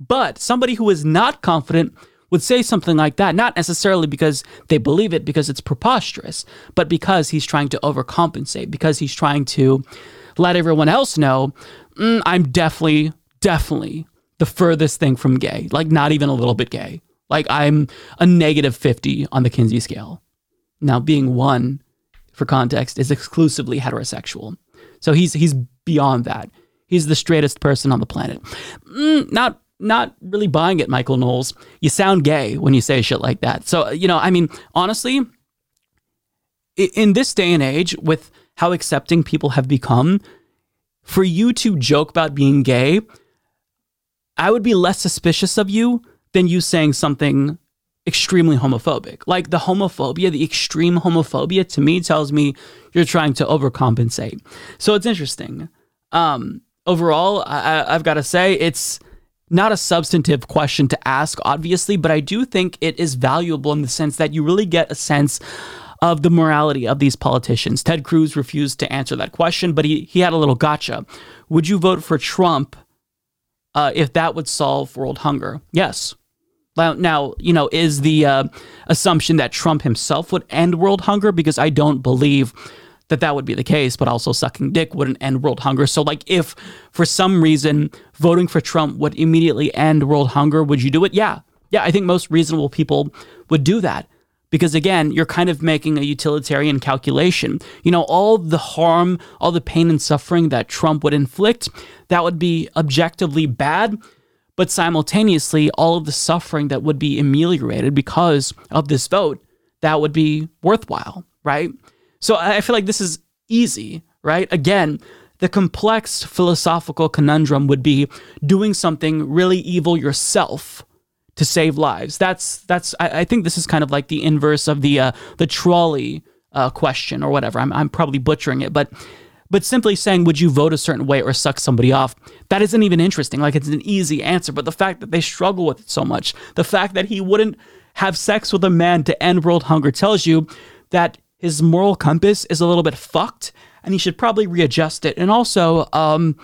But somebody who is not confident would say something like that, not necessarily because they believe it, because it's preposterous, but because he's trying to overcompensate, because he's trying to let everyone else know, mm, I'm definitely, definitely the furthest thing from gay, like not even a little bit gay. Like I'm a negative 50 on the Kinsey scale. Now, being one, for context, is exclusively heterosexual. So he's he's beyond that. He's the straightest person on the planet. Mm, not not really buying it, Michael Knowles. You sound gay when you say shit like that. So, you know, I mean, honestly, in this day and age, with how accepting people have become, for you to joke about being gay I would be less suspicious of you than you saying something extremely homophobic. Like the homophobia, the extreme homophobia to me tells me you're trying to overcompensate. So it's interesting. Um, overall, I, I've got to say it's not a substantive question to ask, obviously, but I do think it is valuable in the sense that you really get a sense of the morality of these politicians. Ted Cruz refused to answer that question, but he, he had a little gotcha. Would you vote for Trump uh, if that would solve world hunger. Yes. Now, you know, is the uh, assumption that Trump himself would end world hunger? Because I don't believe that that would be the case, but also sucking dick wouldn't end world hunger. So, like, if for some reason voting for Trump would immediately end world hunger, would you do it? Yeah. Yeah, I think most reasonable people would do that. Because again, you're kind of making a utilitarian calculation. You know, all the harm, all the pain and suffering that Trump would inflict, that would be objectively bad. But simultaneously, all of the suffering that would be ameliorated because of this vote, that would be worthwhile, right? So I feel like this is easy, right? Again, the complex philosophical conundrum would be doing something really evil yourself to save lives. That's that's. I, I think this is kind of like the inverse of the uh, the trolley uh, question or whatever. I'm I'm probably butchering it, but but simply saying would you vote a certain way or suck somebody off that isn't even interesting. Like it's an easy answer, but the fact that they struggle with it so much, the fact that he wouldn't have sex with a man to end world hunger tells you that his moral compass is a little bit fucked and he should probably readjust it. And also, um,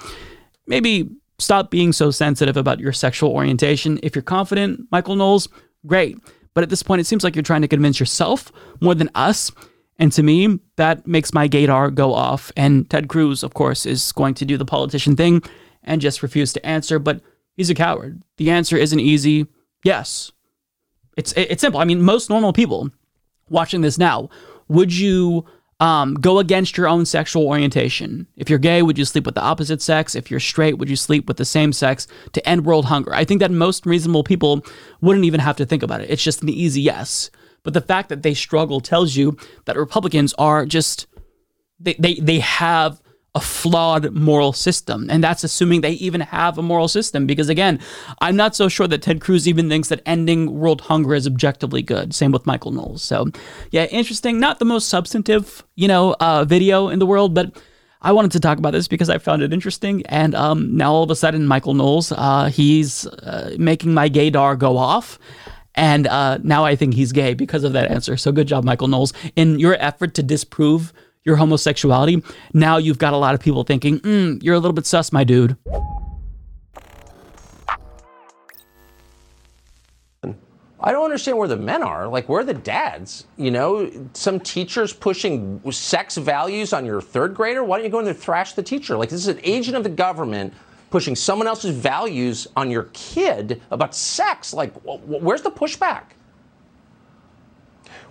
maybe stop being so sensitive about your sexual orientation. If you're confident, Michael Knowles, great. But at this point, it seems like you're trying to convince yourself more than us. And to me, that makes my gaydar go off. And Ted Cruz, of course, is going to do the politician thing and just refuse to answer. But he's a coward. The answer isn't easy. Yes. It's it's simple. I mean, most normal people watching this now, would you um, go against your own sexual orientation. If you're gay, would you sleep with the opposite sex? If you're straight, would you sleep with the same sex to end world hunger? I think that most reasonable people wouldn't even have to think about it. It's just an easy yes. But the fact that they struggle tells you that Republicans are just they they, they have a flawed moral system. And that's assuming they even have a moral system. Because again, I'm not so sure that Ted Cruz even thinks that ending world hunger is objectively good. Same with Michael Knowles. So, yeah, interesting. Not the most substantive, you know, uh, video in the world, but I wanted to talk about this because I found it interesting. And um, now all of a sudden, Michael Knowles, uh, he's uh, making my gaydar go off. And uh, now I think he's gay because of that answer. So good job, Michael Knowles. In your effort to disprove your homosexuality, now you've got a lot of people thinking, mm, you're a little bit sus, my dude. I don't understand where the men are. Like, where are the dads? You know, some teachers pushing sex values on your third grader. Why don't you go in there and thrash the teacher? Like, this is an agent of the government pushing someone else's values on your kid about sex. Like, where's the pushback?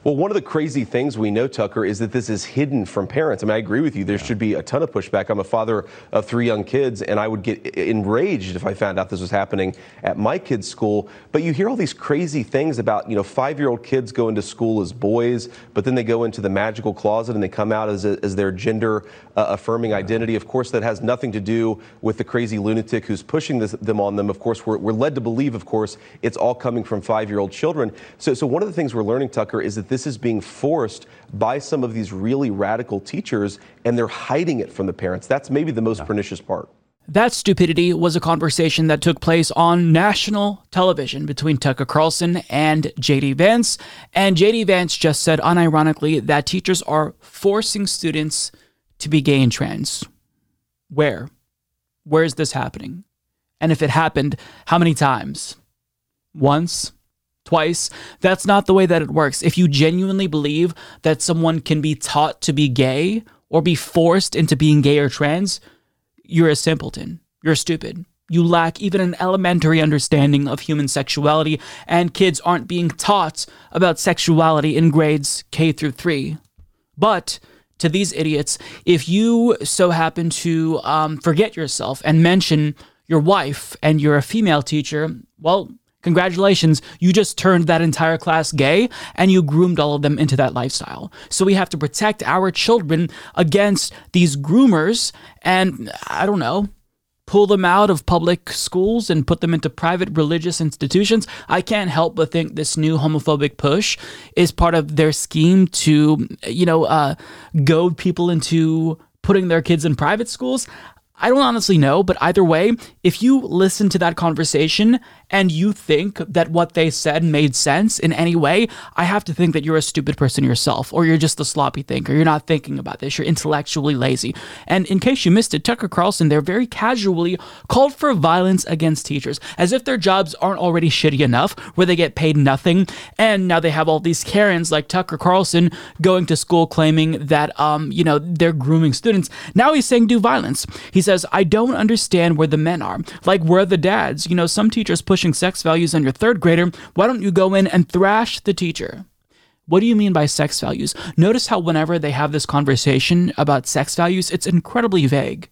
Well, one of the crazy things we know, Tucker, is that this is hidden from parents. I mean, I agree with you. There should be a ton of pushback. I'm a father of three young kids, and I would get enraged if I found out this was happening at my kids' school. But you hear all these crazy things about, you know, five year old kids go into school as boys, but then they go into the magical closet and they come out as, a, as their gender uh, affirming identity. Of course, that has nothing to do with the crazy lunatic who's pushing this, them on them. Of course, we're, we're led to believe, of course, it's all coming from five year old children. So, so one of the things we're learning, Tucker, is that this is being forced by some of these really radical teachers, and they're hiding it from the parents. That's maybe the most yeah. pernicious part. That stupidity was a conversation that took place on national television between Tucker Carlson and JD Vance. And JD Vance just said unironically that teachers are forcing students to be gay and trans. Where? Where is this happening? And if it happened, how many times? Once? Twice. That's not the way that it works. If you genuinely believe that someone can be taught to be gay or be forced into being gay or trans, you're a simpleton. You're stupid. You lack even an elementary understanding of human sexuality, and kids aren't being taught about sexuality in grades K through 3. But to these idiots, if you so happen to um, forget yourself and mention your wife and you're a female teacher, well, Congratulations, you just turned that entire class gay and you groomed all of them into that lifestyle. So we have to protect our children against these groomers and, I don't know, pull them out of public schools and put them into private religious institutions. I can't help but think this new homophobic push is part of their scheme to, you know, uh, goad people into putting their kids in private schools. I don't honestly know, but either way, if you listen to that conversation and you think that what they said made sense in any way, I have to think that you're a stupid person yourself, or you're just a sloppy thinker. You're not thinking about this. You're intellectually lazy. And in case you missed it, Tucker Carlson there very casually called for violence against teachers, as if their jobs aren't already shitty enough, where they get paid nothing, and now they have all these Karens like Tucker Carlson going to school claiming that um you know they're grooming students. Now he's saying do violence. He says I don't understand where the men are. Like where the dads? You know some teachers push pushing sex values on your third grader, why don't you go in and thrash the teacher? What do you mean by sex values? Notice how whenever they have this conversation about sex values, it's incredibly vague.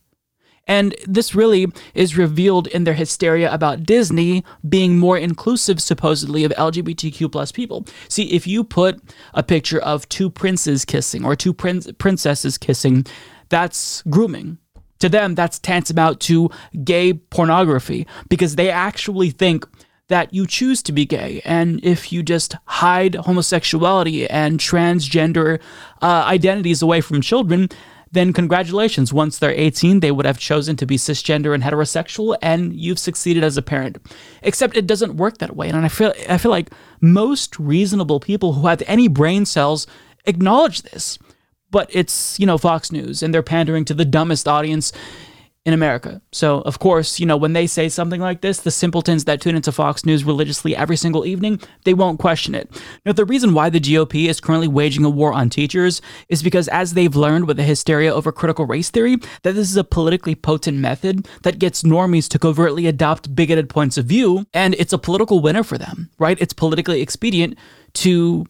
And this really is revealed in their hysteria about Disney being more inclusive, supposedly, of LGBTQ plus people. See, if you put a picture of two princes kissing or two prin- princesses kissing, that's grooming to them, that's tantamount to gay pornography because they actually think that you choose to be gay. And if you just hide homosexuality and transgender uh, identities away from children, then congratulations. Once they're 18, they would have chosen to be cisgender and heterosexual, and you've succeeded as a parent. Except it doesn't work that way. And I feel, I feel like most reasonable people who have any brain cells acknowledge this but it's, you know, Fox News and they're pandering to the dumbest audience in America. So, of course, you know, when they say something like this, the simpletons that tune into Fox News religiously every single evening, they won't question it. Now, the reason why the GOP is currently waging a war on teachers is because, as they've learned with the hysteria over critical race theory, that this is a politically potent method that gets normies to covertly adopt bigoted points of view, and it's a political winner for them, right? It's politically expedient to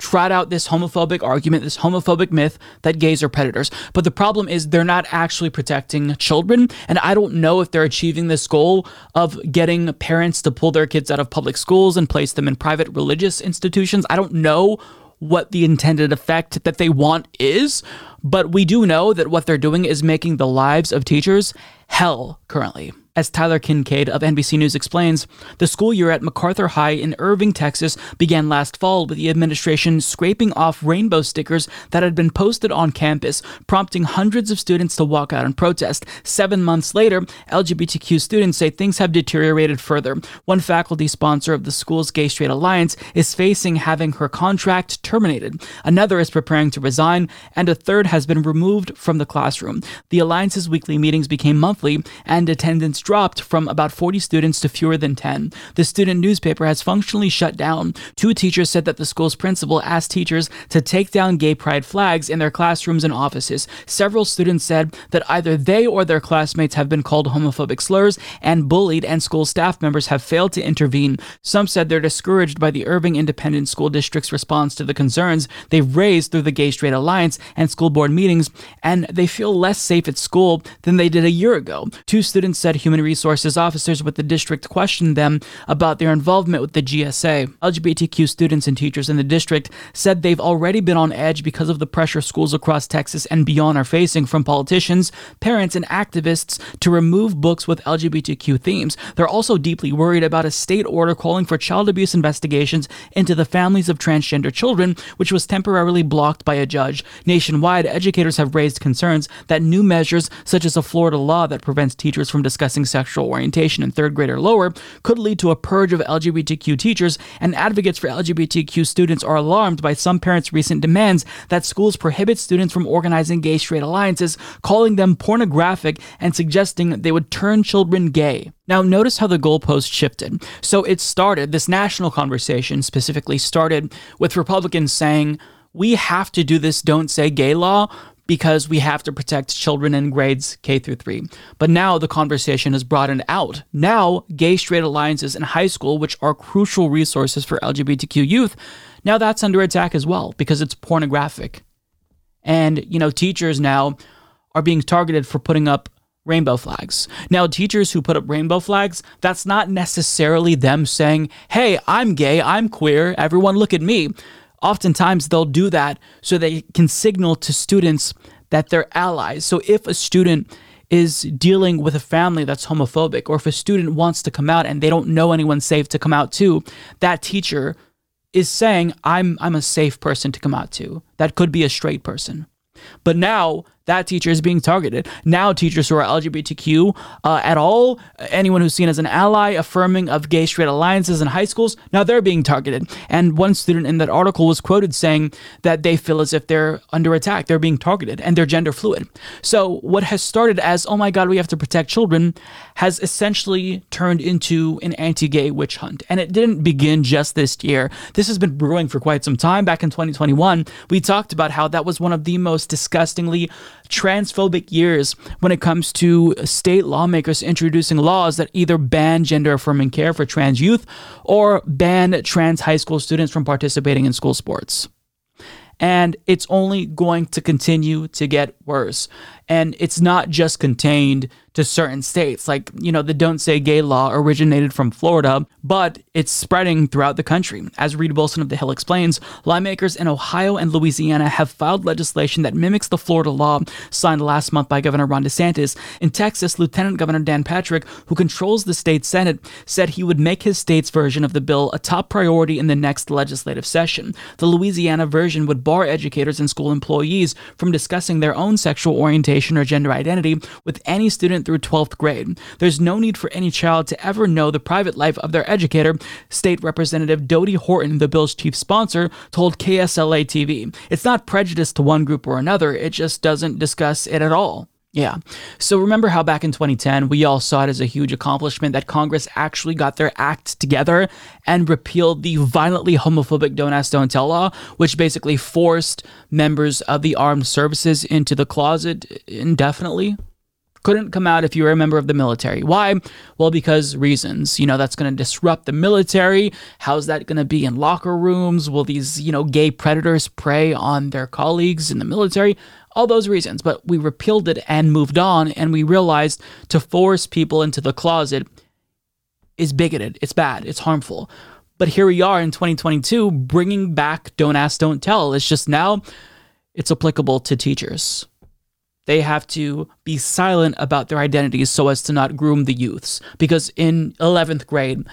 trot out this homophobic argument, this homophobic myth that gays are predators. But the problem is they're not actually protecting children. And I don't know if they're achieving this goal of getting parents to pull their kids out of public schools and place them in private religious institutions. I don't know what the intended effect that they want is, but we do know that what they're doing is making the lives of teachers hell currently. As Tyler Kingkade of NBC News explains, the school year at MacArthur High in Irving, Texas began last fall with the administration scraping off rainbow stickers that had been posted on campus, prompting hundreds of students to walk out and protest. Seven months later, LGBTQ students say things have deteriorated further. One faculty sponsor of the school's Gay Straight Alliance is facing having her contract terminated. Another is preparing to resign, and a third has been removed from the classroom. The Alliance's weekly meetings became monthly, and attendance dropped from about 40 students to fewer than 10. The student newspaper has functionally shut down. Two teachers said that the school's principal asked teachers to take down gay pride flags in their classrooms and offices. Several students said that either they or their classmates have been called homophobic slurs and bullied, and school staff members have failed to intervene. Some said they're discouraged by the Irving Independent School District's response to the concerns they've raised through the Gay Straight Alliance and school board meetings, and they feel less safe at school than they did a year ago. Two students said human human resources officers with the district questioned them about their involvement with the GSA. LGBTQ students and teachers in the district said they've already been on edge because of the pressure schools across Texas and beyond are facing from politicians, parents, and activists to remove books with LGBTQ themes. They're also deeply worried about a state order calling for child abuse investigations into the families of transgender children, which was temporarily blocked by a judge. Nationwide, educators have raised concerns that new measures, such as a Florida law that prevents teachers from sexual orientation in third grade or lower could lead to a purge of LGBTQ teachers, and advocates for LGBTQ students are alarmed by some parents' recent demands that schools prohibit students from organizing gay straight alliances, calling them pornographic and suggesting they would turn children gay. Now, notice how the goalpost shifted. So it started, this national conversation specifically started with Republicans saying, we have to do this don't say gay law because we have to protect children in grades K through 3. But now the conversation has broadened out. Now, gay straight alliances in high school, which are crucial resources for LGBTQ youth, now that's under attack as well because it's pornographic. And, you know, teachers now are being targeted for putting up rainbow flags. Now, teachers who put up rainbow flags, that's not necessarily them saying, hey, I'm gay, I'm queer, everyone look at me oftentimes they'll do that so they can signal to students that they're allies. So if a student is dealing with a family that's homophobic, or if a student wants to come out and they don't know anyone safe to come out to, that teacher is saying, I'm, I'm a safe person to come out to. That could be a straight person. But now that teacher is being targeted. Now, teachers who are LGBTQ uh, at all, anyone who's seen as an ally, affirming of gay straight alliances in high schools, now they're being targeted. And one student in that article was quoted saying that they feel as if they're under attack, they're being targeted, and they're gender fluid. So, what has started as, oh my God, we have to protect children, has essentially turned into an anti gay witch hunt. And it didn't begin just this year. This has been brewing for quite some time. Back in 2021, we talked about how that was one of the most disgustingly transphobic years when it comes to state lawmakers introducing laws that either ban gender affirming care for trans youth or ban trans high school students from participating in school sports. And it's only going to continue to get worse. And it's not just contained to certain states. Like, you know, the Don't Say Gay law originated from Florida, but it's spreading throughout the country. As Reid Wilson of The Hill explains, lawmakers in Ohio and Louisiana have filed legislation that mimics the Florida law signed last month by Governor Ron DeSantis. In Texas, Lieutenant Governor Dan Patrick, who controls the state Senate, said he would make his state's version of the bill a top priority in the next legislative session. The Louisiana version would bar educators and school employees from discussing their own sexual orientation or gender identity with any student through 12th grade. There's no need for any child to ever know the private life of their educator, State Representative Dodie Horton, the bill's chief sponsor, told KSLA TV. It's not prejudice to one group or another, it just doesn't discuss it at all. Yeah. So remember how back in 2010, we all saw it as a huge accomplishment that Congress actually got their act together and repealed the violently homophobic Don't Ask, Don't Tell law, which basically forced members of the armed services into the closet indefinitely? Couldn't come out if you were a member of the military. Why? Well, because reasons. You know, that's going to disrupt the military. How's that going to be in locker rooms? Will these, you know, gay predators prey on their colleagues in the military? All those reasons. But we repealed it and moved on, and we realized to force people into the closet is bigoted. It's bad. It's harmful. But here we are in 2022 bringing back Don't Ask, Don't Tell. It's just now it's applicable to teachers they have to be silent about their identities so as to not groom the youths. Because in 11th grade,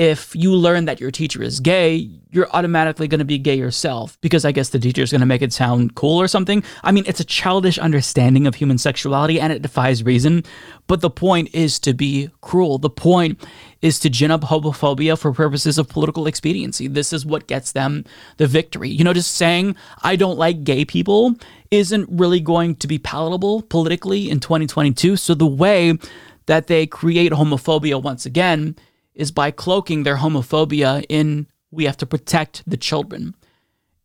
if you learn that your teacher is gay, you're automatically going to be gay yourself because I guess the teacher is going to make it sound cool or something. I mean, it's a childish understanding of human sexuality and it defies reason. But the point is to be cruel. The point is to gin up homophobia for purposes of political expediency. This is what gets them the victory. You know, just saying, I don't like gay people isn't really going to be palatable politically in 2022. So the way that they create homophobia once again is by cloaking their homophobia in we have to protect the children.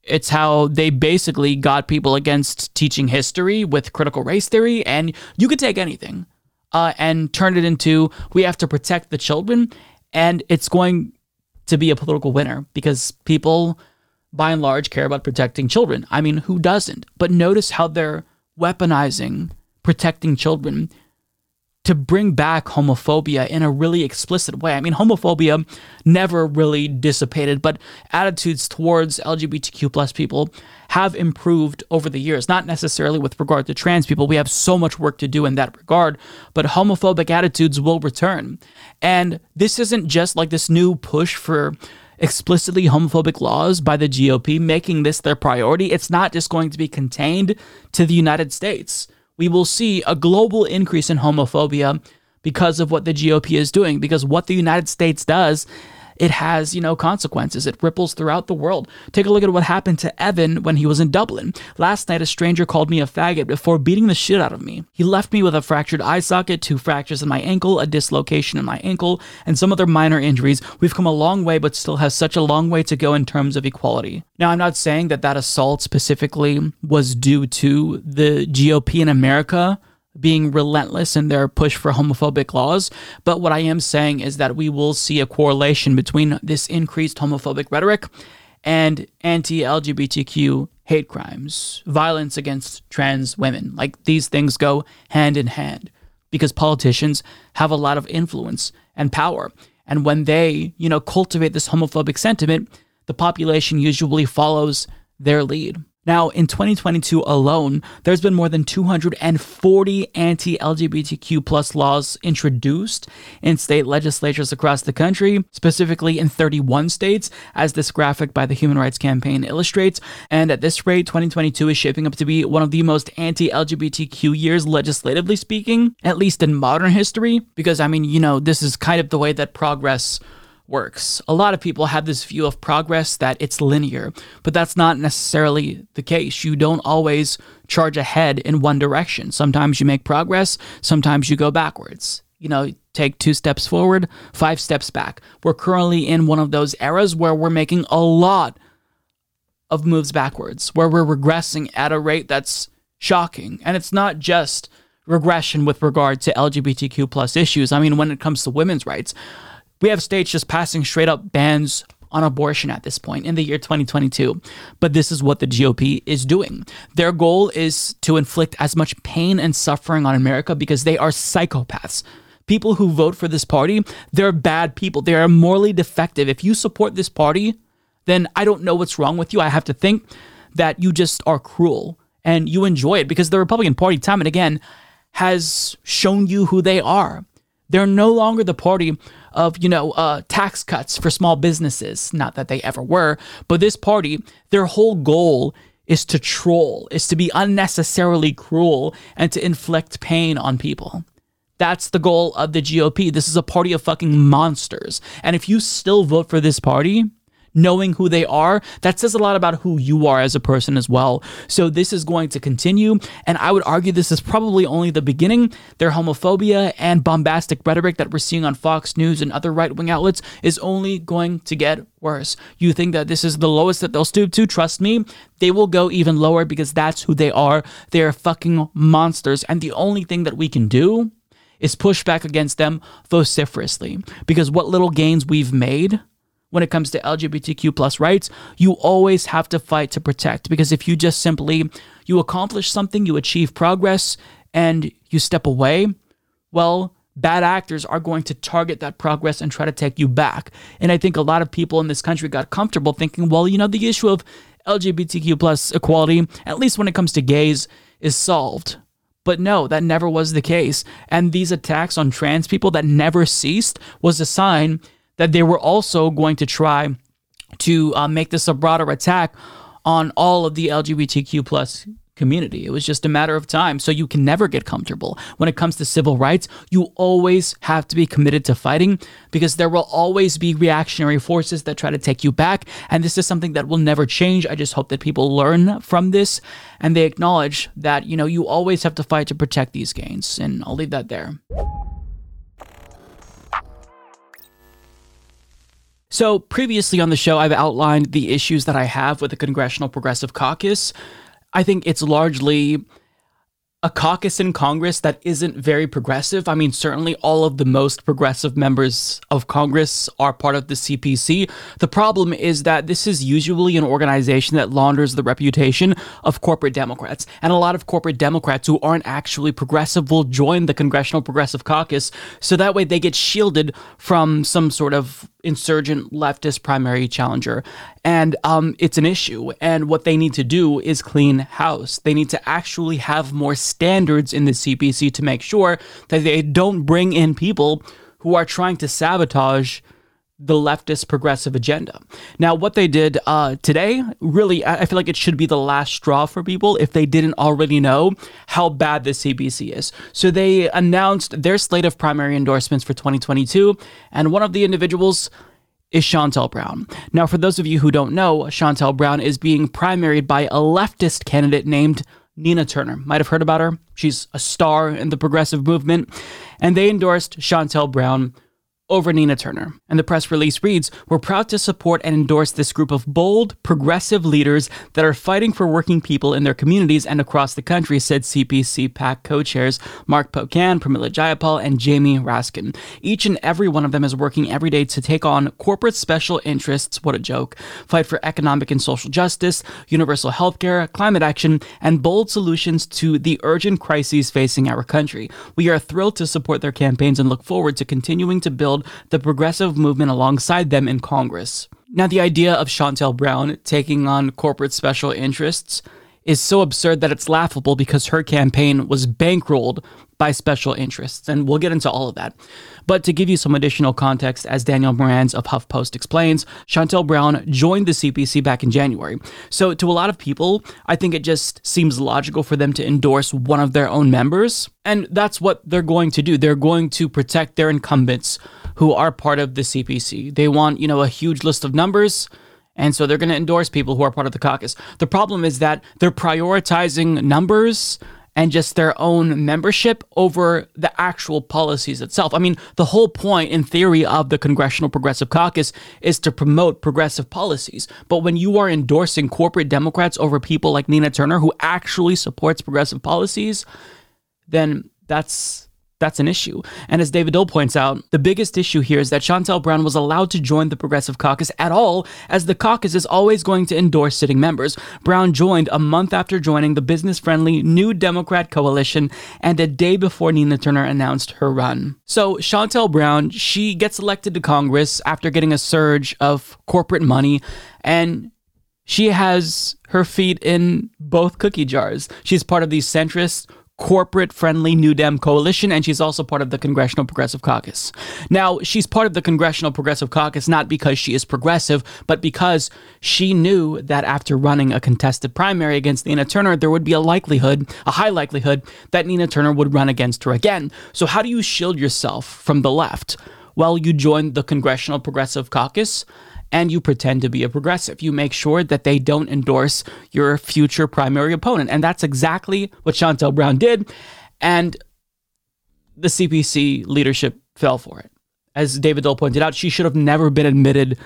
It's how they basically got people against teaching history with critical race theory, and you could take anything uh, and turn it into we have to protect the children, and it's going to be a political winner because people by and large, care about protecting children. I mean, who doesn't? But notice how they're weaponizing protecting children to bring back homophobia in a really explicit way. I mean, homophobia never really dissipated, but attitudes towards LGBTQ plus people have improved over the years, not necessarily with regard to trans people. We have so much work to do in that regard, but homophobic attitudes will return. And this isn't just like this new push for explicitly homophobic laws by the GOP, making this their priority, it's not just going to be contained to the United States. We will see a global increase in homophobia because of what the GOP is doing, because what the United States does it has, you know, consequences. It ripples throughout the world. Take a look at what happened to Evan when he was in Dublin. Last night, a stranger called me a faggot before beating the shit out of me. He left me with a fractured eye socket, two fractures in my ankle, a dislocation in my ankle, and some other minor injuries. We've come a long way, but still have such a long way to go in terms of equality. Now, I'm not saying that that assault specifically was due to the GOP in America being relentless in their push for homophobic laws. But what I am saying is that we will see a correlation between this increased homophobic rhetoric and anti LGBTQ hate crimes, violence against trans women. Like these things go hand in hand because politicians have a lot of influence and power. And when they, you know, cultivate this homophobic sentiment, the population usually follows their lead. Now, in 2022 alone, there's been more than 240 anti-LGBTQ plus laws introduced in state legislatures across the country, specifically in 31 states, as this graphic by the Human Rights Campaign illustrates. And at this rate, 2022 is shaping up to be one of the most anti-LGBTQ years, legislatively speaking, at least in modern history, because I mean, you know, this is kind of the way that progress works. A lot of people have this view of progress that it's linear, but that's not necessarily the case. You don't always charge ahead in one direction. Sometimes you make progress, sometimes you go backwards. You know, take two steps forward, five steps back. We're currently in one of those eras where we're making a lot of moves backwards, where we're regressing at a rate that's shocking. And it's not just regression with regard to LGBTQ plus issues. I mean, when it comes to women's rights, we have states just passing straight up bans on abortion at this point in the year 2022. But this is what the GOP is doing. Their goal is to inflict as much pain and suffering on America because they are psychopaths. People who vote for this party, they're bad people. They are morally defective. If you support this party, then I don't know what's wrong with you. I have to think that you just are cruel and you enjoy it because the Republican Party, time and again, has shown you who they are. They're no longer the party of, you know, uh, tax cuts for small businesses. Not that they ever were, but this party, their whole goal is to troll, is to be unnecessarily cruel and to inflict pain on people. That's the goal of the GOP. This is a party of fucking monsters. And if you still vote for this party, knowing who they are, that says a lot about who you are as a person as well. So this is going to continue. And I would argue this is probably only the beginning. Their homophobia and bombastic rhetoric that we're seeing on Fox News and other right wing outlets is only going to get worse. You think that this is the lowest that they'll stoop to? Trust me, they will go even lower because that's who they are. They're fucking monsters. And the only thing that we can do is push back against them vociferously because what little gains we've made when it comes to LGBTQ plus rights, you always have to fight to protect because if you just simply you accomplish something, you achieve progress and you step away, well, bad actors are going to target that progress and try to take you back. And I think a lot of people in this country got comfortable thinking, well, you know, the issue of LGBTQ plus equality, at least when it comes to gays, is solved. But no, that never was the case. And these attacks on trans people that never ceased was a sign that they were also going to try to uh, make this a broader attack on all of the LGBTQ plus community. It was just a matter of time. So you can never get comfortable. When it comes to civil rights, you always have to be committed to fighting because there will always be reactionary forces that try to take you back. And this is something that will never change. I just hope that people learn from this and they acknowledge that, you know, you always have to fight to protect these gains. And I'll leave that there. So, previously on the show, I've outlined the issues that I have with the Congressional Progressive Caucus. I think it's largely a caucus in Congress that isn't very progressive. I mean, certainly all of the most progressive members of Congress are part of the CPC. The problem is that this is usually an organization that launders the reputation of corporate Democrats. And a lot of corporate Democrats who aren't actually progressive will join the Congressional Progressive Caucus. So that way they get shielded from some sort of insurgent leftist primary challenger. And um, it's an issue. And what they need to do is clean house. They need to actually have more standards in the CPC to make sure that they don't bring in people who are trying to sabotage the leftist progressive agenda. Now, what they did uh, today, really, I feel like it should be the last straw for people if they didn't already know how bad the CPC is. So they announced their slate of primary endorsements for 2022, and one of the individuals is Shontel Brown. Now, for those of you who don't know, Shontel Brown is being primaried by a leftist candidate named Nina Turner. Might have heard about her. She's a star in the progressive movement. And they endorsed Shontel Brown over Nina Turner. And the press release reads We're proud to support and endorse this group of bold, progressive leaders that are fighting for working people in their communities and across the country, said CPC PAC co chairs Mark Pocan, Pramila Jayapal, and Jamie Raskin. Each and every one of them is working every day to take on corporate special interests, what a joke, fight for economic and social justice, universal health care, climate action, and bold solutions to the urgent crises facing our country. We are thrilled to support their campaigns and look forward to continuing to build the progressive movement alongside them in Congress. Now, the idea of Shontel Brown taking on corporate special interests is so absurd that it's laughable because her campaign was bankrolled by special interests. And we'll get into all of that. But to give you some additional context, as Daniel Marans of HuffPost explains, Shontel Brown joined the CPC back in January. So to a lot of people, I think it just seems logical for them to endorse one of their own members. And that's what they're going to do. They're going to protect their incumbents who are part of the CPC. They want, you know, a huge list of numbers. And so they're going to endorse people who are part of the caucus. The problem is that they're prioritizing numbers and just their own membership over the actual policies itself. I mean, the whole point, in theory, of the Congressional Progressive Caucus is to promote progressive policies. But when you are endorsing corporate Democrats over people like Nina Turner, who actually supports progressive policies, then that's that's an issue. And as David Doel points out, the biggest issue here is that Shontel Brown was allowed to join the Progressive Caucus at all, as the caucus is always going to endorse sitting members. Brown joined a month after joining the business friendly New Democrat Coalition and a day before Nina Turner announced her run. So, Shontel Brown, she gets elected to Congress after getting a surge of corporate money and she has her feet in both cookie jars. She's part of these centrist corporate friendly New Dem coalition, and she's also part of the Congressional Progressive Caucus. Now, she's part of the Congressional Progressive Caucus not because she is progressive, but because she knew that after running a contested primary against Nina Turner, there would be a likelihood, a high likelihood, that Nina Turner would run against her again. So, how do you shield yourself from the left? Well, you join the Congressional Progressive Caucus and you pretend to be a progressive. You make sure that they don't endorse your future primary opponent. And that's exactly what Shontel Brown did. And the CPC leadership fell for it. As David Doel pointed out, she should have never been admitted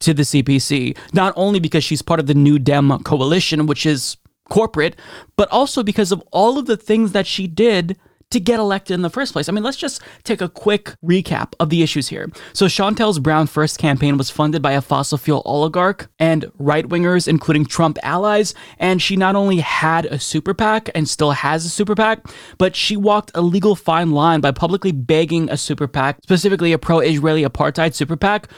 to the CPC, not only because she's part of the New Dem coalition, which is corporate, but also because of all of the things that she did to get elected in the first place. I mean, let's just take a quick recap of the issues here. So, Shontel's Brown First campaign was funded by a fossil fuel oligarch and right wingers, including Trump allies. And she not only had a super PAC and still has a super PAC, but she walked a legal fine line by publicly begging a super PAC, specifically a pro Israeli apartheid super PAC,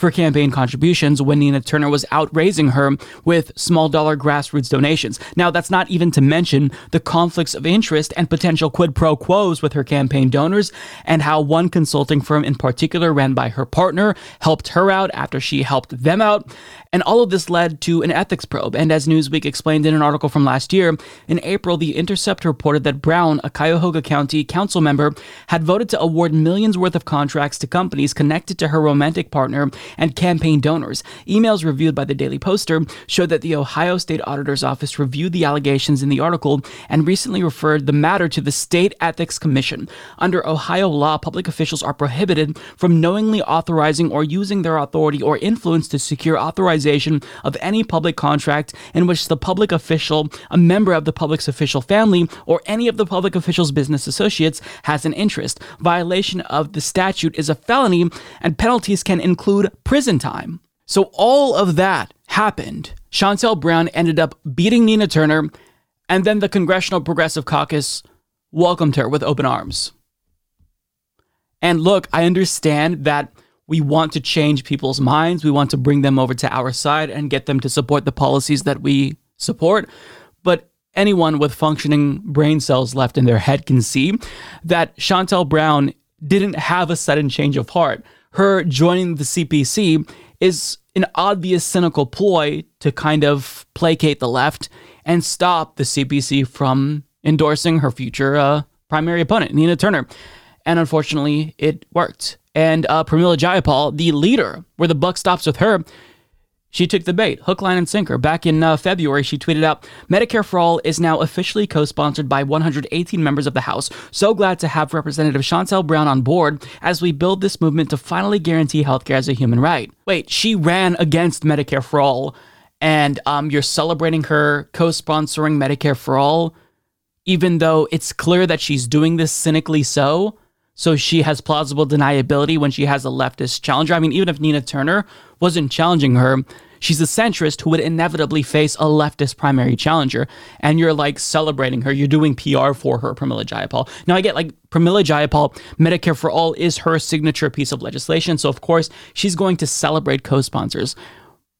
for campaign contributions when Nina Turner was out raising her with small dollar grassroots donations. Now, that's not even to mention the conflicts of interest and potential quid pro quos with her campaign donors, and how one consulting firm in particular, ran by her partner, helped her out after she helped them out. And all of this led to an ethics probe. And as Newsweek explained in an article from last year, in April, The Intercept reported that Brown, a Cuyahoga County council member, had voted to award millions worth of contracts to companies connected to her romantic partner and campaign donors. Emails reviewed by the Daily Poster show that the Ohio State Auditor's Office reviewed the allegations in the article and recently referred the matter to the State Ethics Commission. Under Ohio law, public officials are prohibited from knowingly authorizing or using their authority or influence to secure authorization of any public contract in which the public official, a member of the public's official family, or any of the public official's business associates has an interest. Violation of the statute is a felony, and penalties can include prison time. So all of that happened. Shontel Brown ended up beating Nina Turner, and then the Congressional Progressive Caucus welcomed her with open arms. And look, I understand that we want to change people's minds. We want to bring them over to our side and get them to support the policies that we support. But anyone with functioning brain cells left in their head can see that Shontel Brown didn't have a sudden change of heart. Her joining the CPC is an obvious cynical ploy to kind of placate the left and stop the CPC from endorsing her future uh, primary opponent, Nina Turner. And unfortunately, it worked. And uh, Pramila Jayapal, the leader, where the buck stops with her, she took the bait, hook, line, and sinker. Back in uh, February, she tweeted out Medicare for All is now officially co sponsored by 118 members of the House. So glad to have Representative Shontel Brown on board as we build this movement to finally guarantee healthcare as a human right. Wait, she ran against Medicare for All, and um, you're celebrating her co sponsoring Medicare for All, even though it's clear that she's doing this cynically so? So she has plausible deniability when she has a leftist challenger. I mean, even if Nina Turner wasn't challenging her, she's a centrist who would inevitably face a leftist primary challenger. And you're like celebrating her. You're doing PR for her, Pramila Jayapal. Now, I get like Pramila Jayapal, Medicare for All is her signature piece of legislation. So, of course, she's going to celebrate co sponsors.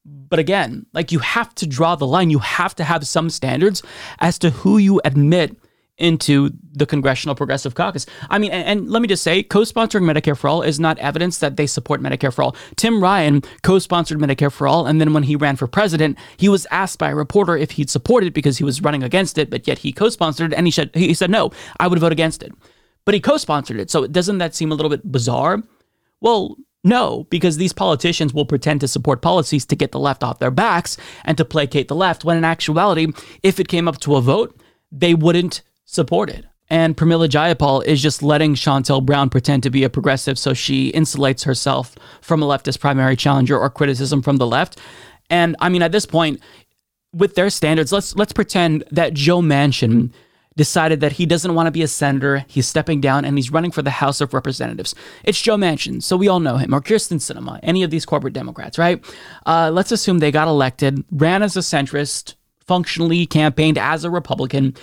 But again, like you have to draw the line. You have to have some standards as to who you admit into the Congressional Progressive Caucus. I mean, and, and, let me just say, co sponsoring Medicare for All is not evidence that they support Medicare for All. Tim Ryan co sponsored Medicare for All, and then when he ran for president, he was asked by a reporter if he'd support it because he was running against it, but yet he co sponsored it, and he said, he said, no, I would vote against it. But he co sponsored it. So doesn't that seem a little bit bizarre? Well, no, because these politicians will pretend to support policies to get the left off their backs and to placate the left, when in actuality, if it came up to a vote, they wouldn't support it. And Pramila Jayapal is just letting Shontel Brown pretend to be a progressive so she insulates herself from a leftist primary challenger or criticism from the left. And I mean, at this point, with their standards, let's let's pretend that Joe Manchin decided that he doesn't want to be a senator. He's stepping down and he's running for the House of Representatives. It's Joe Manchin, so we all know him, or Kyrsten Sinema, any of these corporate Democrats, right? Uh, let's assume they got elected, ran as a centrist, functionally campaigned as a Republican.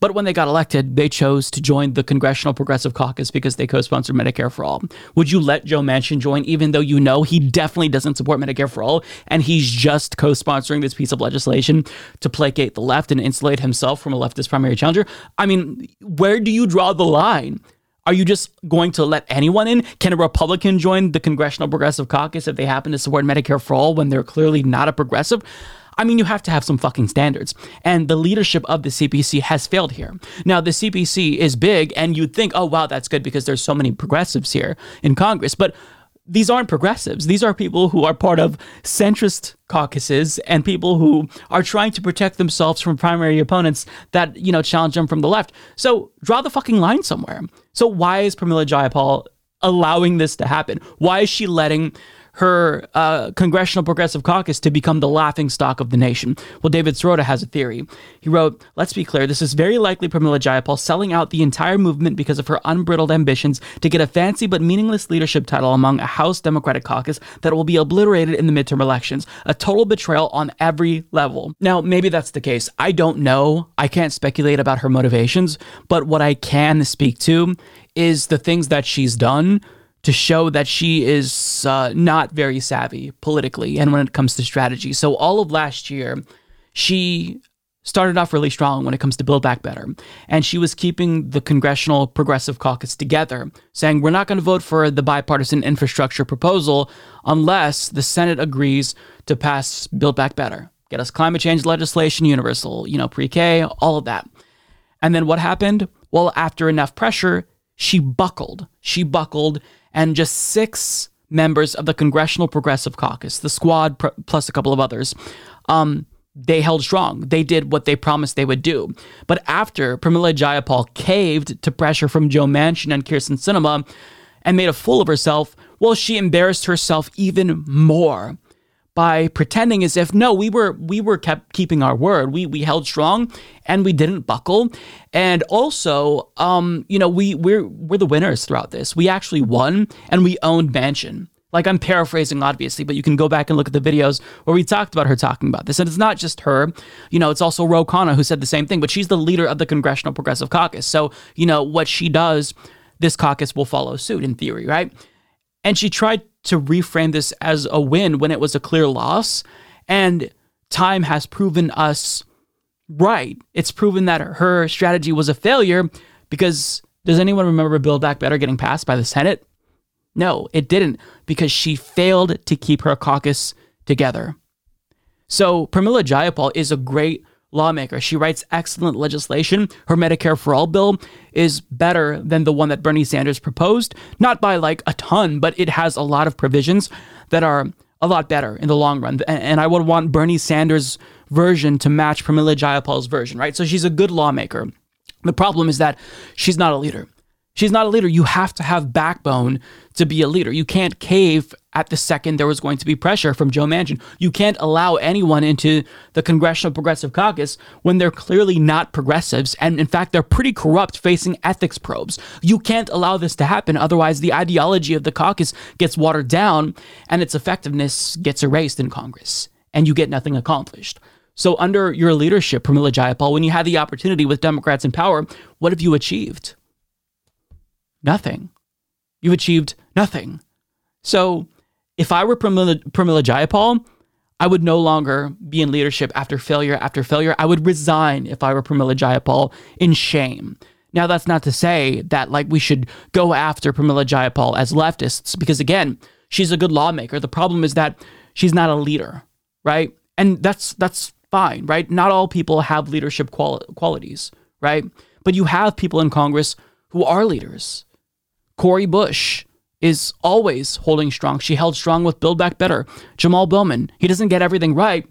But when they got elected, they chose to join the Congressional Progressive Caucus because they co sponsored Medicare for All. Would you let Joe Manchin join, even though you know he definitely doesn't support Medicare for All and he's just co sponsoring this piece of legislation to placate the left and insulate himself from a leftist primary challenger? I mean, where do you draw the line? Are you just going to let anyone in? Can a Republican join the Congressional Progressive Caucus if they happen to support Medicare for All when they're clearly not a progressive? I mean, you have to have some fucking standards. And the leadership of the CPC has failed here. Now, the CPC is big, and you'd think, oh, wow, that's good because there's so many progressives here in Congress. But these aren't progressives. These are people who are part of centrist caucuses and people who are trying to protect themselves from primary opponents that, you know, challenge them from the left. So draw the fucking line somewhere. So why is Pramila Jayapal allowing this to happen? Why is she letting her uh, Congressional Progressive Caucus to become the laughing stock of the nation. Well, David Sirota has a theory. He wrote, Let's be clear, this is very likely Pramila Jayapal selling out the entire movement because of her unbridled ambitions to get a fancy but meaningless leadership title among a House Democratic caucus that will be obliterated in the midterm elections. A total betrayal on every level. Now, maybe that's the case. I don't know. I can't speculate about her motivations, but what I can speak to is the things that she's done to show that she is uh, not very savvy politically and when it comes to strategy. So all of last year, she started off really strong when it comes to Build Back Better. And she was keeping the Congressional Progressive Caucus together, saying, We're not going to vote for the bipartisan infrastructure proposal unless the Senate agrees to pass Build Back Better. Get us climate change legislation, universal, you know, pre K, all of that. And then what happened? Well, after enough pressure, she buckled. She buckled and just six members of the Congressional Progressive Caucus, the squad pr- plus a couple of others, um, they held strong. They did what they promised they would do. But after Pramila Jayapal caved to pressure from Joe Manchin and Kyrsten Sinema and made a fool of herself, well, she embarrassed herself even more by pretending as if no we were we were kept keeping our word. We we held strong and we didn't buckle. And also um you know we we're we're the winners throughout this. We actually won and we owned Manchin. like I'm paraphrasing obviously but you can go back and look at the videos where we talked about her talking about this. And it's not just her. You know it's also Ro Khanna who said the same thing but she's the leader of the Congressional Progressive Caucus. So you know what she does this caucus will follow suit in theory right and she tried to reframe this as a win when it was a clear loss. And time has proven us right. It's proven that her strategy was a failure because does anyone remember Build Back Better getting passed by the Senate? No, it didn't because she failed to keep her caucus together. So Pramila Jayapal is a great lawmaker. She writes excellent legislation. Her Medicare for All bill is better than the one that Bernie Sanders proposed, not by like a ton, but it has a lot of provisions that are a lot better in the long run. And I would want Bernie Sanders' version to match Pramila Jayapal's version, right? So she's a good lawmaker. The problem is that she's not a leader. She's not a leader. You have to have backbone to be a leader. You can't cave at the second there was going to be pressure from Joe Manchin. You can't allow anyone into the Congressional Progressive Caucus when they're clearly not progressives. And in fact, they're pretty corrupt facing ethics probes. You can't allow this to happen. Otherwise, the ideology of the caucus gets watered down and its effectiveness gets erased in Congress and you get nothing accomplished. So, under your leadership, Pramila Jayapal, when you had the opportunity with Democrats in power, what have you achieved? nothing. You've achieved nothing. So if I were Pramila, Jayapal, I would no longer be in leadership after failure after failure. I would resign if I were Pramila Jayapal in shame. Now, that's not to say that like we should go after Pramila Jayapal as leftists, because again, she's a good lawmaker. The problem is that she's not a leader, right? And that's that's fine, right? Not all people have leadership quali- qualities, right? But you have people in Congress who are leaders. Cori Bush is always holding strong. She held strong with Build Back Better. Jamal Bowman, he doesn't get everything right,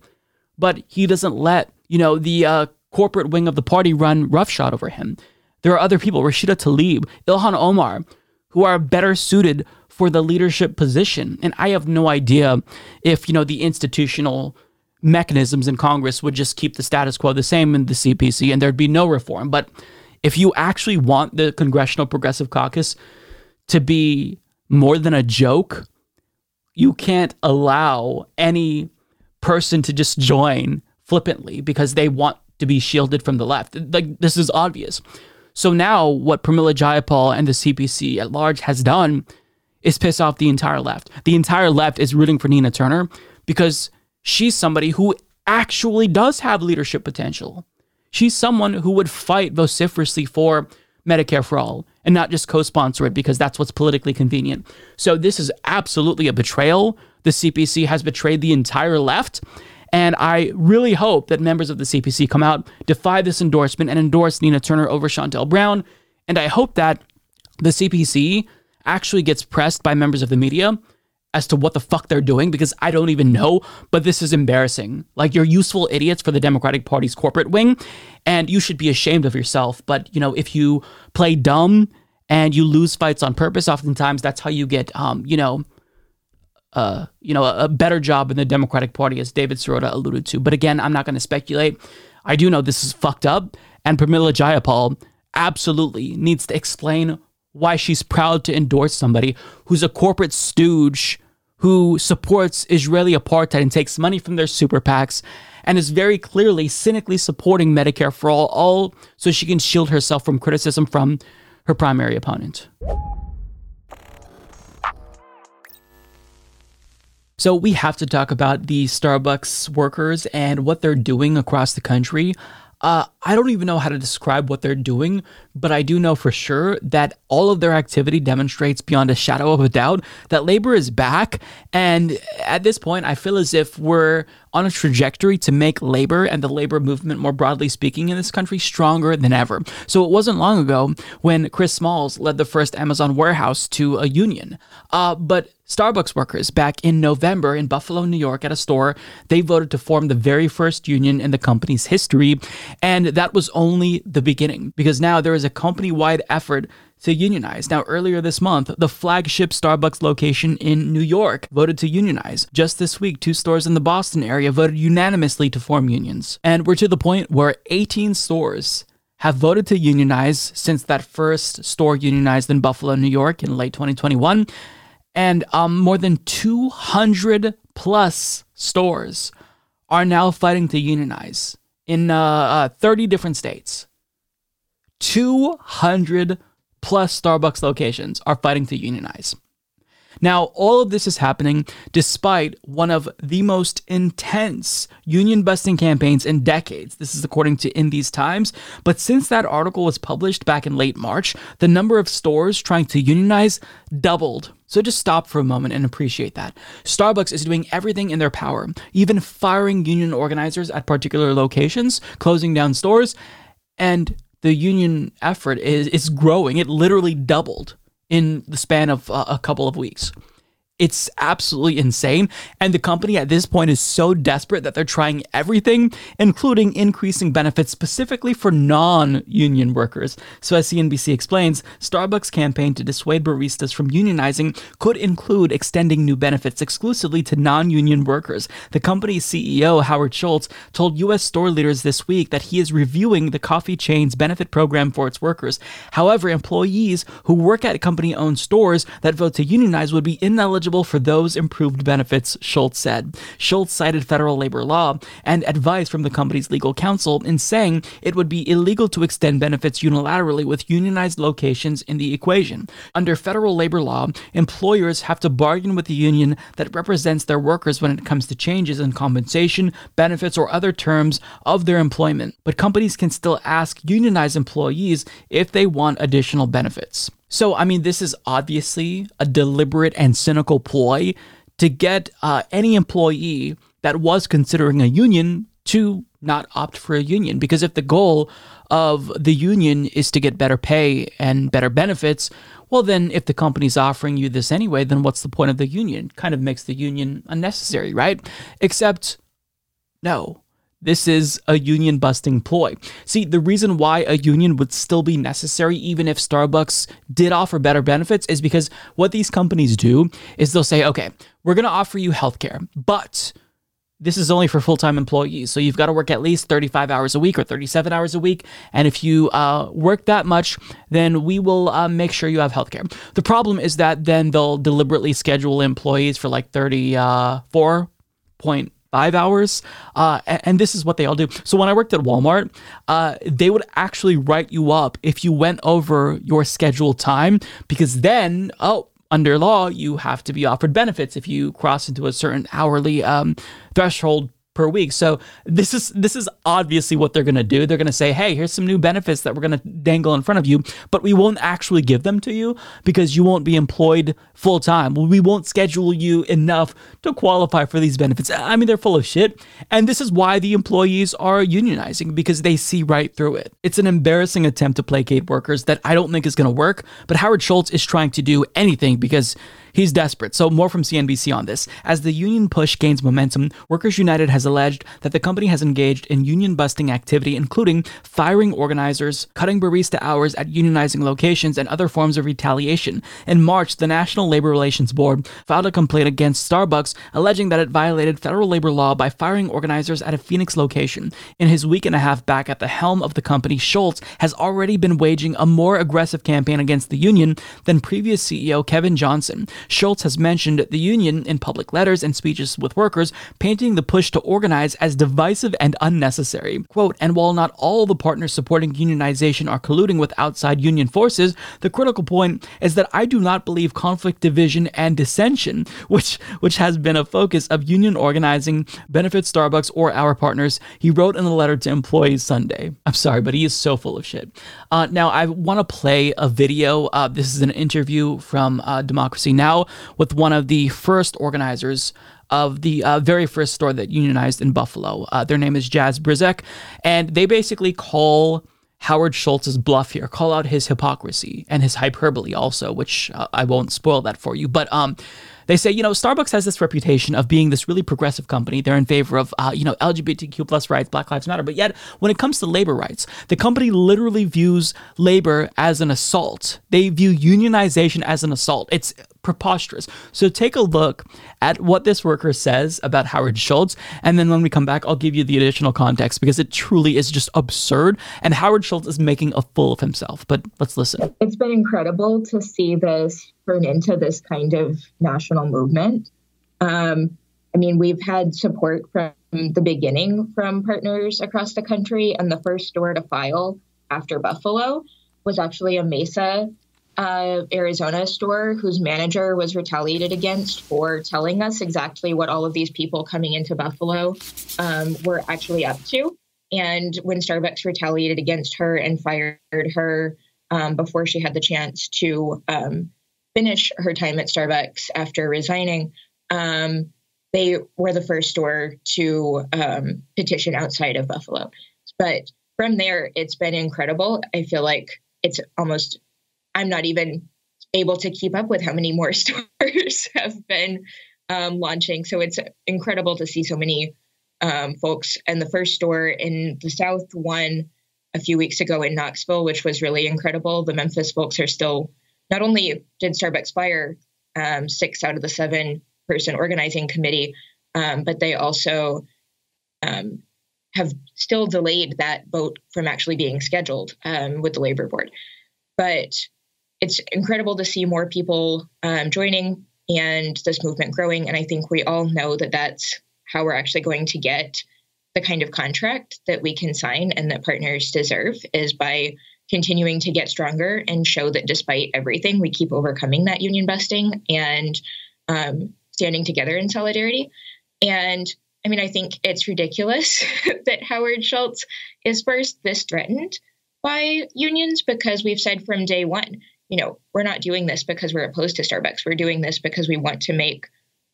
but he doesn't let, you know, the uh, corporate wing of the party run roughshod over him. There are other people, Rashida Tlaib, Ilhan Omar, who are better suited for the leadership position. And I have no idea if, you know, the institutional mechanisms in Congress would just keep the status quo the same in the CPC and there'd be no reform. But if you actually want the Congressional Progressive Caucus to be more than a joke, you can't allow any person to just join flippantly because they want to be shielded from the left. Like this is obvious. So now what Pramila Jayapal and the CPC at large has done is piss off the entire left. The entire left is rooting for Nina Turner because she's somebody who actually does have leadership potential. She's someone who would fight vociferously for Medicare for all and not just co sponsor it because that's what's politically convenient. So, this is absolutely a betrayal. The CPC has betrayed the entire left. And I really hope that members of the CPC come out, defy this endorsement, and endorse Nina Turner over Shontel Brown. And I hope that the CPC actually gets pressed by members of the media as to what the fuck they're doing because I don't even know, but this is embarrassing. Like you're useful idiots for the Democratic Party's corporate wing and you should be ashamed of yourself. But, you know, if you play dumb and you lose fights on purpose, oftentimes that's how you get um, you know, uh, you know, a, a better job in the Democratic Party as David Sirota alluded to. But again, I'm not going to speculate. I do know this is fucked up and Pramila Jayapal absolutely needs to explain why she's proud to endorse somebody who's a corporate stooge who supports Israeli apartheid and takes money from their super PACs and is very clearly cynically supporting Medicare for all, all so she can shield herself from criticism from her primary opponent. So, we have to talk about the Starbucks workers and what they're doing across the country. Uh, I don't even know how to describe what they're doing, but I do know for sure that all of their activity demonstrates beyond a shadow of a doubt that labor is back. And at this point, I feel as if we're on a trajectory to make labor and the labor movement, more broadly speaking, in this country stronger than ever. So it wasn't long ago when Chris Smalls led the first Amazon warehouse to a union. Uh, but Starbucks workers back in November in Buffalo, New York, at a store, they voted to form the very first union in the company's history. And that was only the beginning because now there is a company wide effort to unionize. Now, earlier this month, the flagship Starbucks location in New York voted to unionize. Just this week, two stores in the Boston area voted unanimously to form unions. And we're to the point where 18 stores have voted to unionize since that first store unionized in Buffalo, New York in late 2021 and um, more than 200 plus stores are now fighting to unionize in uh, uh, 30 different states. 200 plus Starbucks locations are fighting to unionize. Now, all of this is happening despite one of the most intense union busting campaigns in decades. This is according to In These Times. But since that article was published back in late March, the number of stores trying to unionize doubled. So just stop for a moment and appreciate that. Starbucks is doing everything in their power, even firing union organizers at particular locations, closing down stores, and the union effort is, is growing. It literally doubled in the span of uh, a couple of weeks. It's absolutely insane. And the company at this point is so desperate that they're trying everything, including increasing benefits specifically for non union workers. So, as CNBC explains, Starbucks' campaign to dissuade baristas from unionizing could include extending new benefits exclusively to non union workers. The company's CEO, Howard Schultz, told U.S. store leaders this week that he is reviewing the coffee chain's benefit program for its workers. However, employees who work at company owned stores that vote to unionize would be ineligible eligible for those improved benefits, Schultz said. Schultz cited federal labor law and advice from the company's legal counsel in saying it would be illegal to extend benefits unilaterally with unionized locations in the equation. Under federal labor law, employers have to bargain with the union that represents their workers when it comes to changes in compensation, benefits, or other terms of their employment. But companies can still ask unionized employees if they want additional benefits. So, I mean, this is obviously a deliberate and cynical ploy to get uh, any employee that was considering a union to not opt for a union. Because if the goal of the union is to get better pay and better benefits, well, then if the company's offering you this anyway, then what's the point of the union? Kind of makes the union unnecessary, right? Except, no. This is a union busting ploy. See, the reason why a union would still be necessary, even if Starbucks did offer better benefits, is because what these companies do is they'll say, okay, we're going to offer you healthcare, but this is only for full-time employees. So you've got to work at least 35 hours a week or 37 hours a week. And if you uh, work that much then we will uh, make sure you have healthcare. The problem is that then they'll deliberately schedule employees for like 34.5 hours uh, and, and, this is what they all do. So when i worked at walmart uh, they would actually write you up if you went over your scheduled time because then oh under law, you have to be offered benefits if you cross into a certain hourly um, threshold per week. So this is this is obviously what they're going to do. They're going to say, "Hey, here's some new benefits that we're going to dangle in front of you, but we won't actually give them to you because you won't be employed full time. We won't schedule you enough to qualify for these benefits." I mean, they're full of shit, and this is why the employees are unionizing because they see right through it. It's an embarrassing attempt to placate workers that I don't think is going to work, but Howard Schultz is trying to do anything because He's desperate. So, more from CNBC on this. As the union push gains momentum, Workers United has alleged that the company has engaged in union busting activity, including firing organizers, cutting barista hours at unionizing locations, and other forms of retaliation. In March, the National Labor Relations Board filed a complaint against Starbucks, alleging that it violated federal labor law by firing organizers at a Phoenix location. In his week and a half back at the helm of the company, Schultz has already been waging a more aggressive campaign against the union than previous CEO Kevin Johnson. Schultz has mentioned the union in public letters and speeches with workers, painting the push to organize as divisive and unnecessary. Quote, and while not all the partners supporting unionization are colluding with outside union forces, the critical point is that I do not believe conflict, division, and dissension, which which has been a focus of union organizing, benefits Starbucks or our partners, he wrote in a letter to employees Sunday. I'm sorry, but he is so full of shit. Uh, now, I want to play a video. Uh, this is an interview from uh, Democracy Now! Now with one of the first organizers of the uh, very first store that unionized in Buffalo. Uh, their name is Jaz Brisack, and they basically call Howard Schultz's bluff here, call out his hypocrisy and his hyperbole also, which uh, I won't spoil that for you. But um, they say, you know, Starbucks has this reputation of being this really progressive company. They're in favor of, uh, you know, LGBTQ plus rights, Black Lives Matter. But yet, when it comes to labor rights, the company literally views labor as an assault. They view unionization as an assault. It's preposterous. So take a look at what this worker says about Howard Schultz, and then when we come back, I'll give you the additional context because it truly is just absurd. And Howard Schultz is making a fool of himself. But let's listen. It's been incredible to see this turn into this kind of national movement. Um, I mean, we've had support from the beginning from partners across the country, and the first store to file after Buffalo was actually a Mesa uh, Arizona store whose manager was retaliated against for telling us exactly what all of these people coming into Buffalo um, were actually up to. And when Starbucks retaliated against her and fired her um, before she had the chance to um, finish her time at Starbucks after resigning, um, they were the first store to um, petition outside of Buffalo. But from there, it's been incredible. I feel like it's almost I'm not even able to keep up with how many more stores have been um, launching. So it's incredible to see so many um, folks. And the first store in the South won a few weeks ago in Knoxville, which was really incredible. The Memphis folks are still, not only did Starbucks fire um, six out of the seven person organizing committee, um, but they also um, have still delayed that vote from actually being scheduled um, with the labor board. But it's incredible to see more people um, joining. and this movement growing. And I think we all know that that's how we're actually going to get the kind of contract that we can sign and that partners deserve is by continuing to get stronger and show that despite everything, we keep overcoming that union busting and um, standing together in solidarity. And I mean, I think it's ridiculous that Howard Schultz is first this threatened by unions because we've said from day one, you know, we're not doing this because we're opposed to Starbucks. We're doing this because we want to make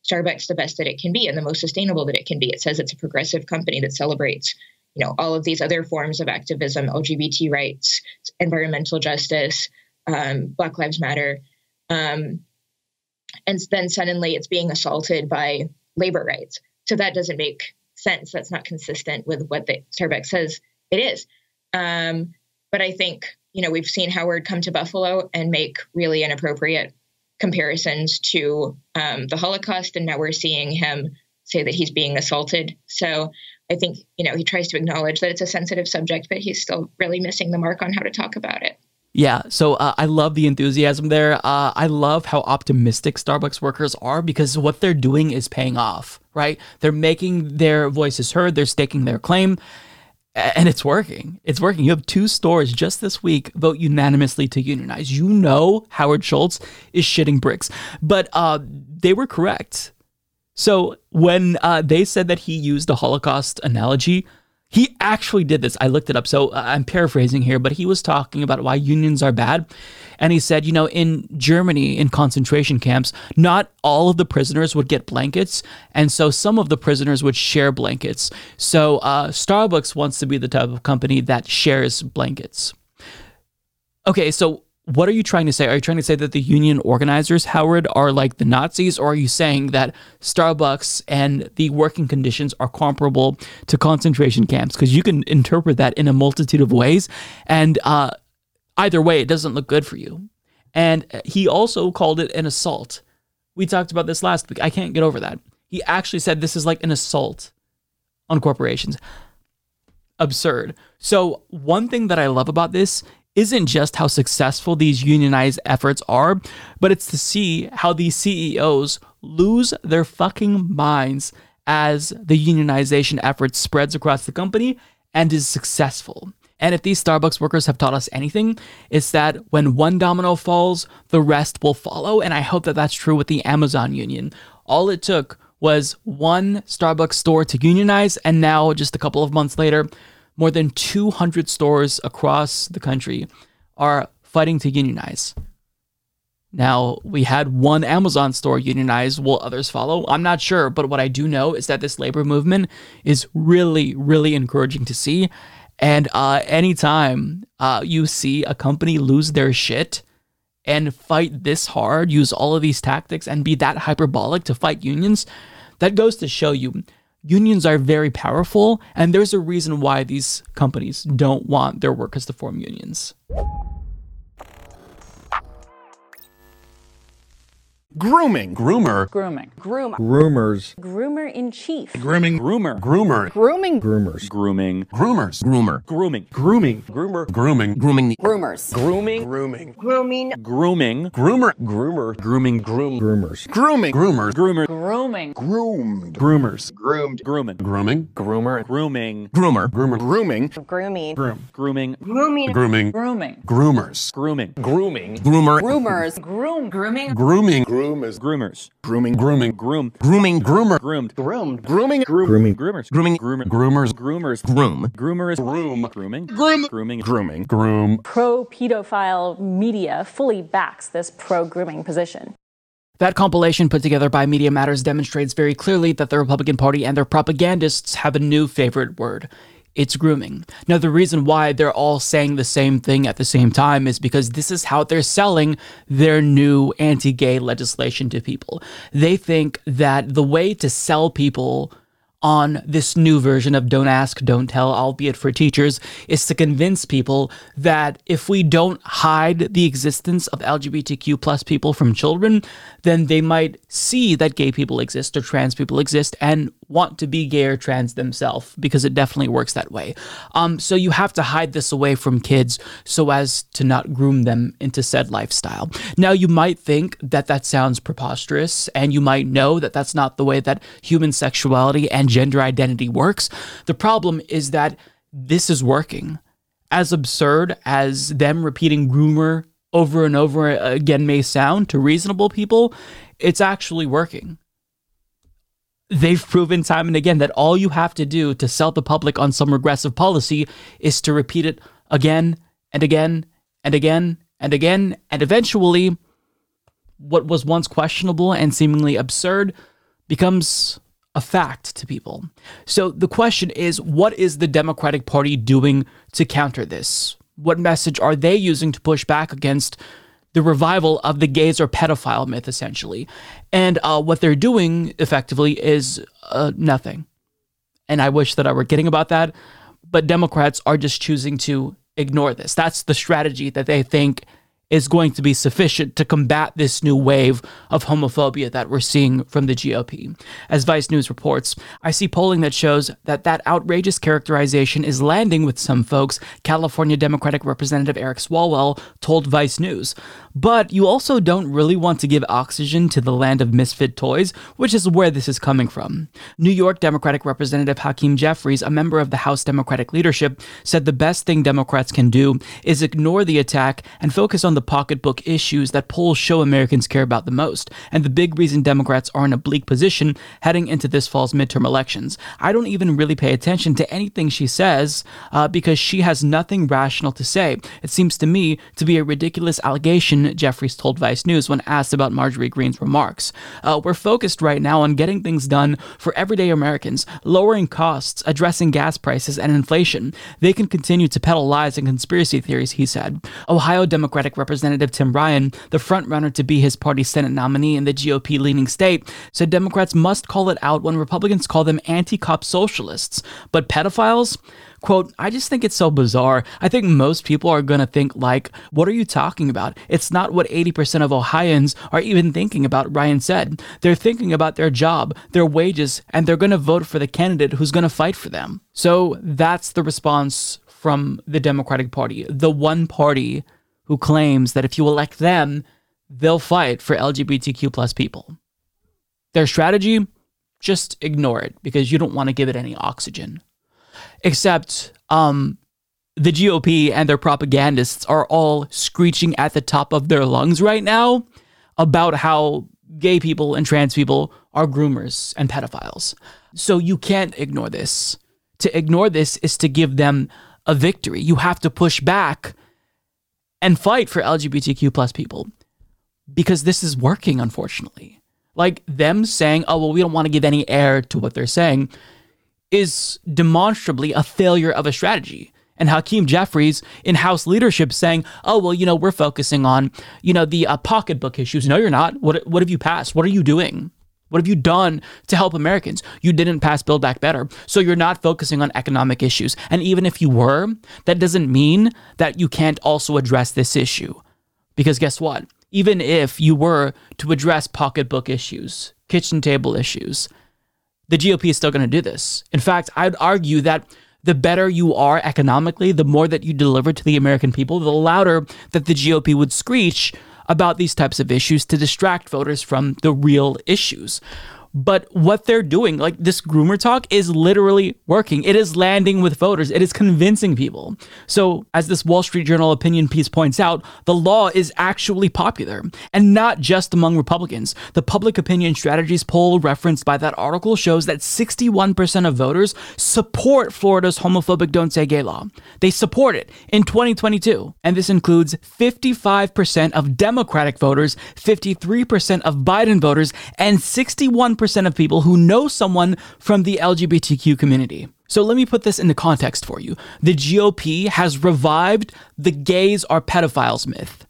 Starbucks the best that it can be and the most sustainable that it can be. It says it's a progressive company that celebrates, you know, all of these other forms of activism, LGBT rights, environmental justice, um, Black Lives Matter. Um, and then suddenly it's being assaulted by labor rights. So that doesn't make sense. That's not consistent with what the Starbucks says it is. Um, but I think you know we've seen Howard come to Buffalo and make really inappropriate comparisons to um, the Holocaust, and now we're seeing him say that he's being assaulted. So I think you know he tries to acknowledge that it's a sensitive subject, but he's still really missing the mark on how to talk about it. Yeah, so uh, I love the enthusiasm there. Uh, I love how optimistic Starbucks workers are because what they're doing is paying off, right? They're making their voices heard, they're staking their claim, and it's working. It's working. You have two stores just this week vote unanimously to unionize. You know Howard Schultz is shitting bricks, but uh, they were correct. So when uh, they said that he used the Holocaust analogy, he actually did this. I looked it up. So uh, I'm paraphrasing here, but he was talking about why unions are bad. And he said, you know, in Germany, in concentration camps, not all of the prisoners would get blankets. And so some of the prisoners would share blankets. So uh, Starbucks wants to be the type of company that shares blankets. Okay, so what are you trying to say? Are you trying to say that the union organizers, Howard, are like the Nazis, or are you saying that Starbucks and the working conditions are comparable to concentration camps? Because you can interpret that in a multitude of ways, and uh, either way, it doesn't look good for you. And he also called it an assault. We talked about this last week. I can't get over that. He actually said this is like an assault on corporations. Absurd. So, one thing that I love about this isn't just how successful these unionized efforts are, but it's to see how these CEOs lose their fucking minds as the unionization effort spreads across the company and is successful. And if these Starbucks workers have taught us anything, it's that when one domino falls, the rest will follow. And I hope that that's true with the Amazon union. All it took was one Starbucks store to unionize, and now, just a couple of months later, more than 200 stores across the country are fighting to unionize. Now, we had one Amazon store unionize. Will others follow? I'm not sure, but what I do know is that this labor movement is really, really encouraging to see. And uh, anytime uh, you see a company lose their shit and fight this hard, use all of these tactics, and be that hyperbolic to fight unions, that goes to show you unions are very powerful, and there's a reason why these companies don't want their workers to form unions. Grooming. Groomer. Grooming. Groomer. Groomers. Groomer in chief. Grooming. Groomer. Groomer. Grooming. Groomers. Grooming. Groomers. Groomer. Grooming. Grooming. Groomer. Grooming. Grooming. Groomers. Grooming. Grooming. Grooming. Grooming. Groomer. Groomer. Grooming. Groom. Groomers. Grooming. Groomers. Groomer. Grooming. Groomed. Groomers. Groomed. Grooming. Grooming. Groomer. Grooming. Groomer. Groomer. Grooming. Grooming. Groom. Grooming. Grooming. Grooming. Grooming. Groomers. Grooming. Grooming. Groomer. Groomers. Groom. Grooming. Grooming. Groom is groomers. Grooming. Grooming. Groom. Grooming. Groomer. Groomed. Groomed. Grooming. Groom. Grooming. Groomers. Grooming. Groomer. Groomers. Groomers. Groom. Groomers. Groom. Grooming. Groom. Grooming. Grooming. Groom. Pro pedophile media fully backs this pro grooming position. That compilation put together by Media Matters demonstrates very clearly that the Republican Party and their propagandists have a new favorite word. It's grooming. Now, the reason why they're all saying the same thing at the same time is because this is how they're selling their new anti gay legislation to people. They think that the way to sell people on this new version of Don't Ask, Don't Tell, albeit for teachers, is to convince people that if we don't hide the existence of LGBTQ plus people from children, then they might see that gay people exist or trans people exist and want to be gay or trans themselves because it definitely works that way. Um, so you have to hide this away from kids so as to not groom them into said lifestyle. Now, you might think that that sounds preposterous, and you might know that that's not the way that human sexuality and gender identity works. The problem is that this is working. As absurd as them repeating groomer over and over again may sound to reasonable people, it's actually working. They've proven time and again that all you have to do to sell the public on some regressive policy is to repeat it again and again and again and again, and eventually, what was once questionable and seemingly absurd becomes a fact to people. So the question is what is the Democratic Party doing to counter this? What message are they using to push back against the revival of the gays or pedophile myth, essentially? And uh, what they're doing effectively is uh, nothing. And I wish that I were kidding about that, but Democrats are just choosing to ignore this. That's the strategy that they think is going to be sufficient to combat this new wave of homophobia that we're seeing from the GOP. As Vice News reports, I see polling that shows that that outrageous characterization is landing with some folks, California Democratic Representative Eric Swalwell told Vice News. But you also don't really want to give oxygen to the land of misfit toys, which is where this is coming from. New York Democratic Representative Hakeem Jeffries, a member of the House Democratic leadership, said the best thing Democrats can do is ignore the attack and focus on the pocketbook issues that polls show Americans care about the most, and the big reason Democrats are in a bleak position heading into this fall's midterm elections. I don't even really pay attention to anything she says uh, because she has nothing rational to say. It seems to me to be a ridiculous allegation, Jeffries told Vice News when asked about Marjorie Greene's remarks. Uh, we're focused right now on getting things done for everyday Americans, lowering costs, addressing gas prices and inflation. They can continue to peddle lies and conspiracy theories, he said. Ohio Democratic Representative Tim Ryan, the frontrunner to be his party's Senate nominee in the GOP leaning state, said Democrats must call it out when Republicans call them anti cop socialists. But pedophiles? Quote, I just think it's so bizarre. I think most people are going to think, like, what are you talking about? It's not what 80% of Ohioans are even thinking about, Ryan said. They're thinking about their job, their wages, and they're going to vote for the candidate who's going to fight for them. So that's the response from the Democratic Party, the one party who claims that if you elect them, they'll fight for LGBTQ plus people. Their strategy? Just ignore it because you don't want to give it any oxygen. Except um, the GOP and their propagandists are all screeching at the top of their lungs right now about how gay people and trans people are groomers and pedophiles. So you can't ignore this. To ignore this is to give them a victory. You have to push back and fight for LGBTQ plus people because this is working, unfortunately. Like them saying, oh, well, we don't want to give any air to what they're saying is demonstrably a failure of a strategy. And Hakeem Jeffries in House leadership saying, "Oh well, you know, we're focusing on, you know, the uh, pocketbook issues." No, you're not. What what have you passed? What are you doing? What have you done to help Americans? You didn't pass Build Back Better. So you're not focusing on economic issues. And even if you were, that doesn't mean that you can't also address this issue. Because guess what? Even if you were to address pocketbook issues, kitchen table issues, the GOP is still going to do this. In fact, I'd argue that the better you are economically, the more that you deliver to the American people, the louder that the GOP would screech about these types of issues to distract voters from the real issues. But what they're doing, like this groomer talk, is literally working. It is landing with voters. It is convincing people. So, as this Wall Street Journal opinion piece points out, the law is actually popular, and not just among Republicans. The public opinion strategies poll referenced by that article shows that 61% of voters support Florida's homophobic Don't Say Gay law. They support it in 2022. And this includes 55% of Democratic voters, 53% of Biden voters, and 61% of people who know someone from the LGBTQ community. So let me put this into context for you. The GOP has revived the gays are pedophiles myth.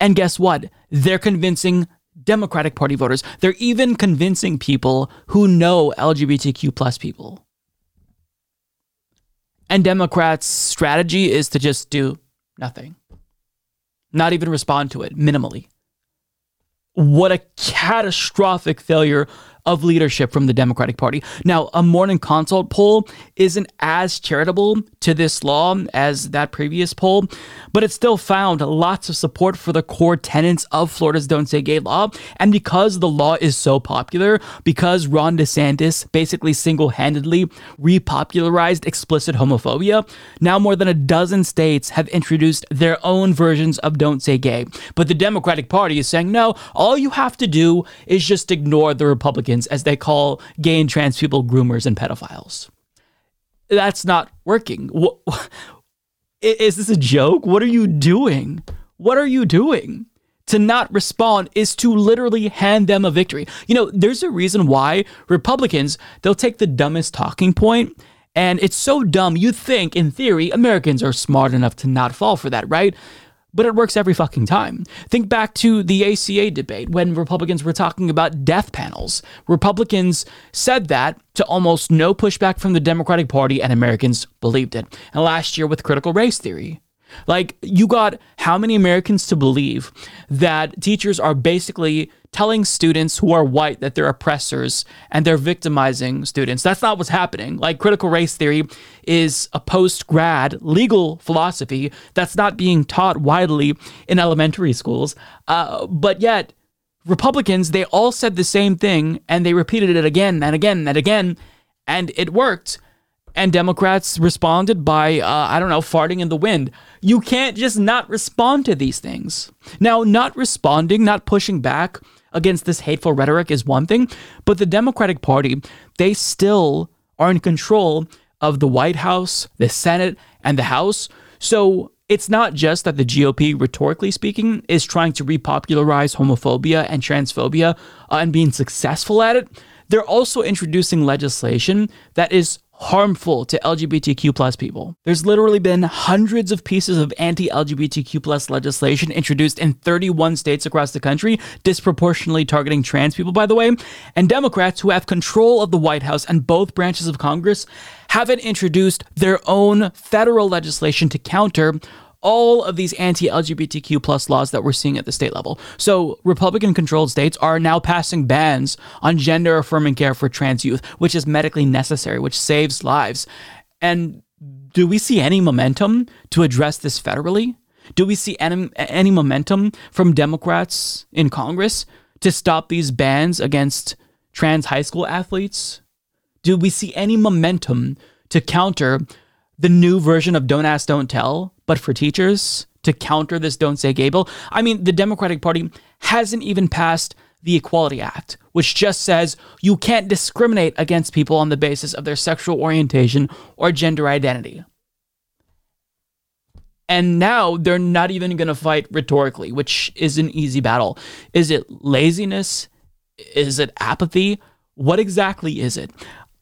And guess what? They're convincing Democratic Party voters. They're even convincing people who know LGBTQ plus people. And Democrats' strategy is to just do nothing, not even respond to it minimally. What a catastrophic failure of leadership from the Democratic Party. Now, a morning consult poll isn't as charitable to this law as that previous poll, but it still found lots of support for the core tenets of Florida's Don't Say Gay law. And because the law is so popular, because Ron DeSantis basically single handedly repopularized explicit homophobia, now more than a dozen states have introduced their own versions of Don't Say Gay. But the Democratic Party is saying, no, all you have to do is just ignore the Republicans as they call gay and trans people groomers and pedophiles. That's not working. Is this a joke? What are you doing? What are you doing? To not respond is to literally hand them a victory. You know, there's a reason why Republicans, they'll take the dumbest talking point and it's so dumb, you think, in theory, Americans are smart enough to not fall for that, right? But it works every fucking time. Think back to the ACA debate when Republicans were talking about death panels. Republicans said that to almost no pushback from the Democratic Party, and Americans believed it. And last year with critical race theory. Like, you got how many Americans to believe that teachers are basically telling students who are white that they're oppressors and they're victimizing students? That's not what's happening. Like, critical race theory is a post grad legal philosophy that's not being taught widely in elementary schools. Uh, but yet, Republicans, they all said the same thing and they repeated it again and again and again, and it worked and Democrats responded by, uh, I don't know, farting in the wind. You can't just not respond to these things. Now, not responding, not pushing back against this hateful rhetoric is one thing, but the Democratic Party, they still are in control of the White House, the Senate, and the House. So it's not just that the GOP, rhetorically speaking, is trying to repopularize homophobia and transphobia uh, and being successful at it. They're also introducing legislation that is harmful to LGBTQ plus people. There's literally been hundreds of pieces of anti-LGBTQ plus legislation introduced in 31 states across the country, disproportionately targeting trans people, by the way. And Democrats who have control of the White House and both branches of Congress haven't introduced their own federal legislation to counter all of these anti-LGBTQ plus laws that we're seeing at the state level. So Republican controlled states are now passing bans on gender affirming care for trans youth, which is medically necessary, which saves lives. And do we see any momentum to address this federally? Do we see any, any momentum from Democrats in Congress to stop these bans against trans high school athletes? Do we see any momentum to counter the new version of Don't Ask, Don't Tell, but for teachers to counter this Don't Say Gay bill. I mean, the Democratic Party hasn't even passed the Equality Act, which just says you can't discriminate against people on the basis of their sexual orientation or gender identity. And now they're not even going to fight rhetorically, which is an easy battle. Is it laziness? Is it apathy? What exactly is it?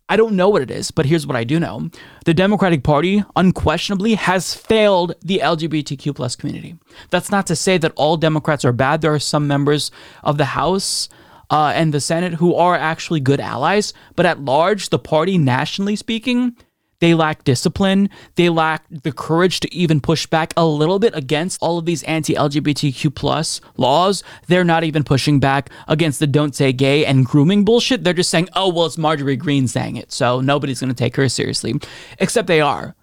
I don't know what it is, but here's what I do know. The Democratic Party unquestionably has failed the LGBTQ plus community. That's not to say that all Democrats are bad. There are some members of the House uh, and the Senate who are actually good allies, but at large, the party, nationally speaking, they lack discipline. They lack the courage to even push back a little bit against all of these anti-LGBTQ plus laws. They're not even pushing back against the don't say gay and grooming bullshit. They're just saying, oh, well, it's Marjorie Greene saying it. So nobody's going to take her seriously. Except they are.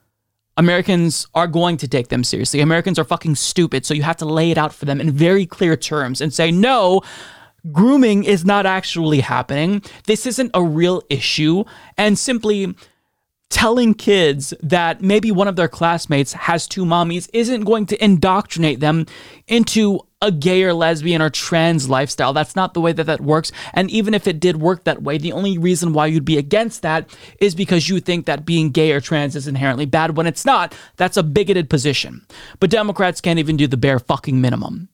Americans are going to take them seriously. Americans are fucking stupid. So you have to lay it out for them in very clear terms and say, no, grooming is not actually happening. This isn't a real issue. And simply telling kids that maybe one of their classmates has two mommies isn't going to indoctrinate them into a gay or lesbian or trans lifestyle. That's not the way that that works. And even if it did work that way, the only reason why you'd be against that is because you think that being gay or trans is inherently bad when it's not. That's a bigoted position. But Democrats can't even do the bare fucking minimum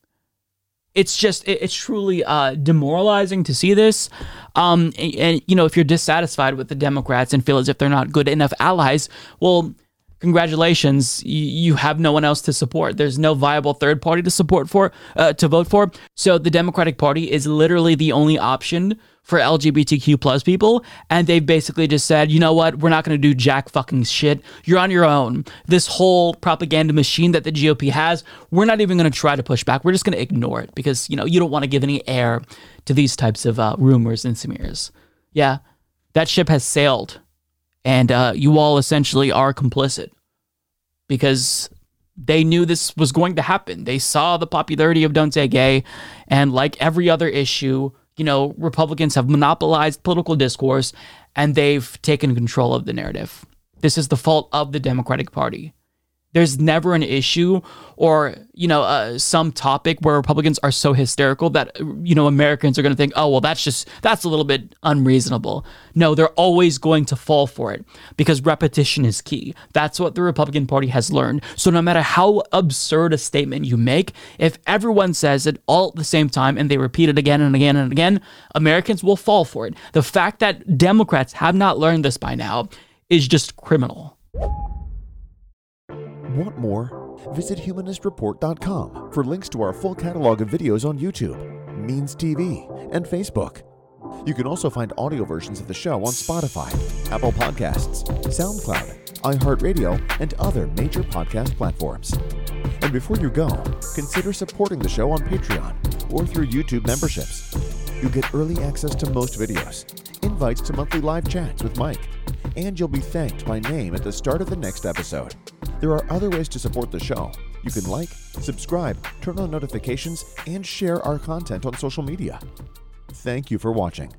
it's just it's truly uh, demoralizing to see this. Um, and, and, you know, if you're dissatisfied with the Democrats and feel as if they're not good enough allies, well, congratulations, you have no one else to support. There's no viable third party to support for uh, to vote for. So the Democratic Party is literally the only option for LGBTQ plus people, and they've basically just said, you know what, we're not going to do jack fucking shit. You're on your own. This whole propaganda machine that the GOP has, we're not even going to try to push back. We're just going to ignore it because you know you don't want to give any air to these types of uh, rumors and smears. Yeah, that ship has sailed, and uh, you all essentially are complicit because they knew this was going to happen. They saw the popularity of Don't Say Gay, and like every other issue, you know, Republicans have monopolized political discourse and they've taken control of the narrative. This is the fault of the Democratic Party. There's never an issue or, you know, uh, some topic where Republicans are so hysterical that, you know, Americans are going to think, oh, well, that's just, that's a little bit unreasonable. No, they're always going to fall for it because repetition is key. That's what the Republican Party has learned. So no matter how absurd a statement you make, if everyone says it all at the same time and they repeat it again and again and again, Americans will fall for it. The fact that Democrats have not learned this by now is just criminal. Want more? Visit humanistreport.com for links to our full catalog of videos on YouTube, Means TV, and Facebook. You can also find audio versions of the show on Spotify, Apple Podcasts, SoundCloud, iHeartRadio, and other major podcast platforms. And before you go, consider supporting the show on Patreon or through YouTube memberships. You get early access to most videos, invites to monthly live chats with Mike, and you'll be thanked by name at the start of the next episode. There are other ways to support the show. You can like, subscribe, turn on notifications, and share our content on social media. Thank you for watching.